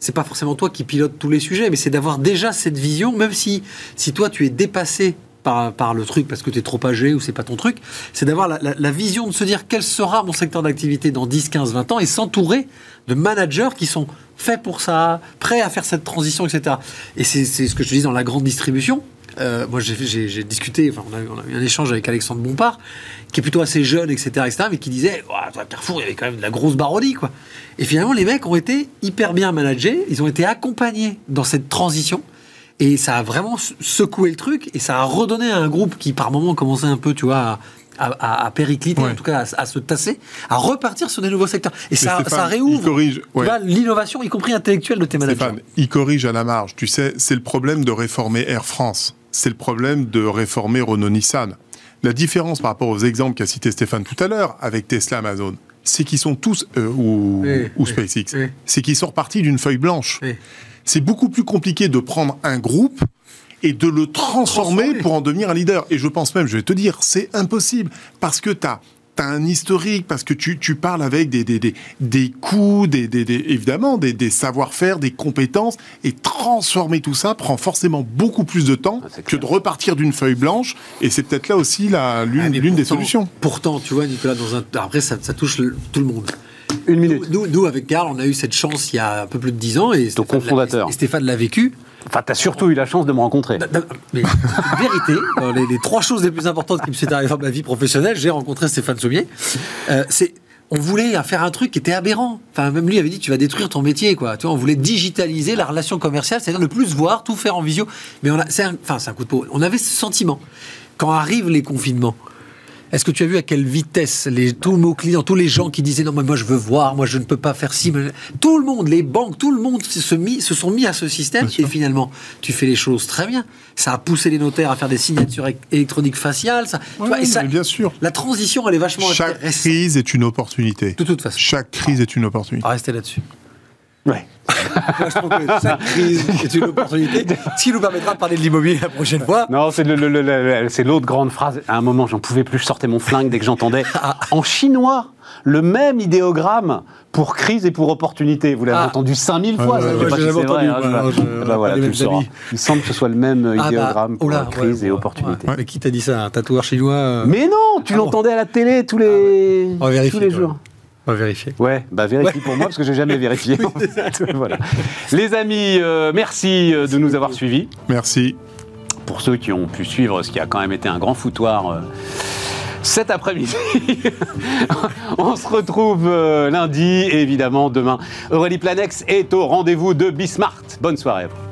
C: C'est pas forcément toi qui pilote tous les sujets, mais c'est d'avoir déjà cette vision, même si, si toi tu es dépassé par, le truc parce que tu es trop âgé ou c'est pas ton truc, c'est d'avoir la, vision de se dire quel sera mon secteur d'activité dans 10, 15, 20 ans et s'entourer de managers qui sont faits pour ça, prêts à faire cette transition, etc. Et c'est ce que je dis dans la grande distribution. Euh, moi, j'ai- discuté, enfin, on a, eu- un échange avec Alexandre Bompard, qui est plutôt assez jeune, etc., etc., mais qui disait Ouah, à Carrefour, il y avait quand même de la grosse baronnie, quoi. Et finalement, les mecs ont été hyper bien managés, ils ont été accompagnés dans cette transition, et ça a vraiment secoué le truc, et ça a redonné à un groupe qui, par moment, commençait un peu, tu vois, à, à- à péricliter,
B: Ouais.
C: en tout cas à, à se tasser, à repartir sur des nouveaux secteurs. Et ça,
B: Stéphane,
C: ça réouvre
B: ouais.
C: l'innovation, y compris intellectuelle de tes managers.
B: Stéphane, il corrige à la marge. Tu sais, c'est le problème de réformer Air France. C'est le problème de réformer Renault-Nissan. La différence par rapport aux exemples qu'a cité Stéphane tout à l'heure avec Tesla, Amazon, c'est qu'ils sont tous, euh, ou,
C: Oui,
B: ou
C: oui,
B: SpaceX,
C: oui.
B: c'est qu'ils sont repartis d'une feuille blanche. C'est beaucoup plus compliqué de prendre un groupe et de le transformer,
C: Transformer.
B: pour en devenir un leader. Et je pense même, je vais te dire, c'est impossible. Parce que tu as, un historique, parce que tu, tu parles avec des, des, des, des coûts, des, des, des- évidemment, des, des savoir-faire, des compétences. Et transformer tout ça prend forcément beaucoup plus de temps
A: Ah,
B: que de repartir d'une feuille blanche. Et c'est peut-être là aussi l'une
C: Ah,
B: l'une des solutions.
C: Pourtant, tu vois, Nicolas, dans un... après, ça, ça touche le- tout le monde.
A: Une minute.
C: Nous, nous, avec Karl, on a eu cette chance il y a un peu plus de 10 ans. Et
A: Ton
C: Stéphane l'a-
A: cofondateur.
C: Et Stéphane l'a vécu.
A: Enfin, t'as surtout eu la chance de me rencontrer.
C: Da- da- Mais (laughs) vérité, dans les, les trois choses les plus importantes qui me sont arrivées dans ma vie professionnelle, j'ai rencontré Stéphane Sommier. Euh, c'est on voulait faire un truc qui était aberrant. Enfin, même lui avait dit tu vas détruire ton métier, quoi. Tu vois, on voulait digitaliser la relation commerciale, c'est-à-dire ne plus se voir, tout faire en visio. Mais on a, c'est un, enfin, c'est un coup de peau. On avait ce sentiment quand arrivent les confinements. Est-ce que tu as vu à quelle vitesse les, tous nos clients, tous les gens qui disaient non mais moi je veux voir, moi je ne peux pas faire ci, mais- tout le monde, les banques, tout le monde se, se mis- se sont mis à ce système et finalement tu fais les choses très bien. Ça a poussé les notaires à faire des signatures électroniques faciales. Ça, tu vois, et ça-
B: bien sûr.
C: La transition elle est vachement
B: Chaque crise est une opportunité.
C: De toute façon.
B: Chaque crise est une opportunité.
C: Rester là-dessus.
A: Ouais.
C: Moi, je trouve que chaque crise est une opportunité, ce qui nous permettra de parler de l'immobilier la prochaine fois.
A: Non, c'est le- le- le- le- c'est l'autre grande phrase. À un moment, j'en pouvais plus, je sortais mon flingue dès que j'entendais. (laughs) En chinois, le même idéogramme pour crise et pour opportunité. Vous l'avez
C: Ah.
A: entendu 5000 fois, ça,
B: ouais,
A: je sais
B: ouais,
A: pas vrai,
C: entendu,
A: hein, je- bah voilà, tu le sauras.
C: amis.
A: Il semble que ce soit le même
C: Ah bah,
A: idéogramme pour
C: oh
A: crise
C: ouais,
A: et
C: ouais,
A: opportunité.
C: ouais. Mais qui t'a dit ça Un tatoueur chinois euh,
A: Mais non, tu
C: Ah bon
A: l'entendais à la télé tous les,
C: On va vérifier,
A: tous les jours.
C: On va vérifier.
A: Ouais, bah vérifie pour moi parce que j'ai jamais (laughs) vérifié. (laughs) voilà. Les amis, euh, merci euh, de nous avoir suivis.
B: Merci.
A: Pour ceux qui ont pu suivre ce qui a quand même été un grand foutoir euh, cet après-midi, (laughs) on se retrouve euh, lundi et évidemment demain. Aurélie Planex est au rendez-vous de Bismart. Bonne soirée à vous.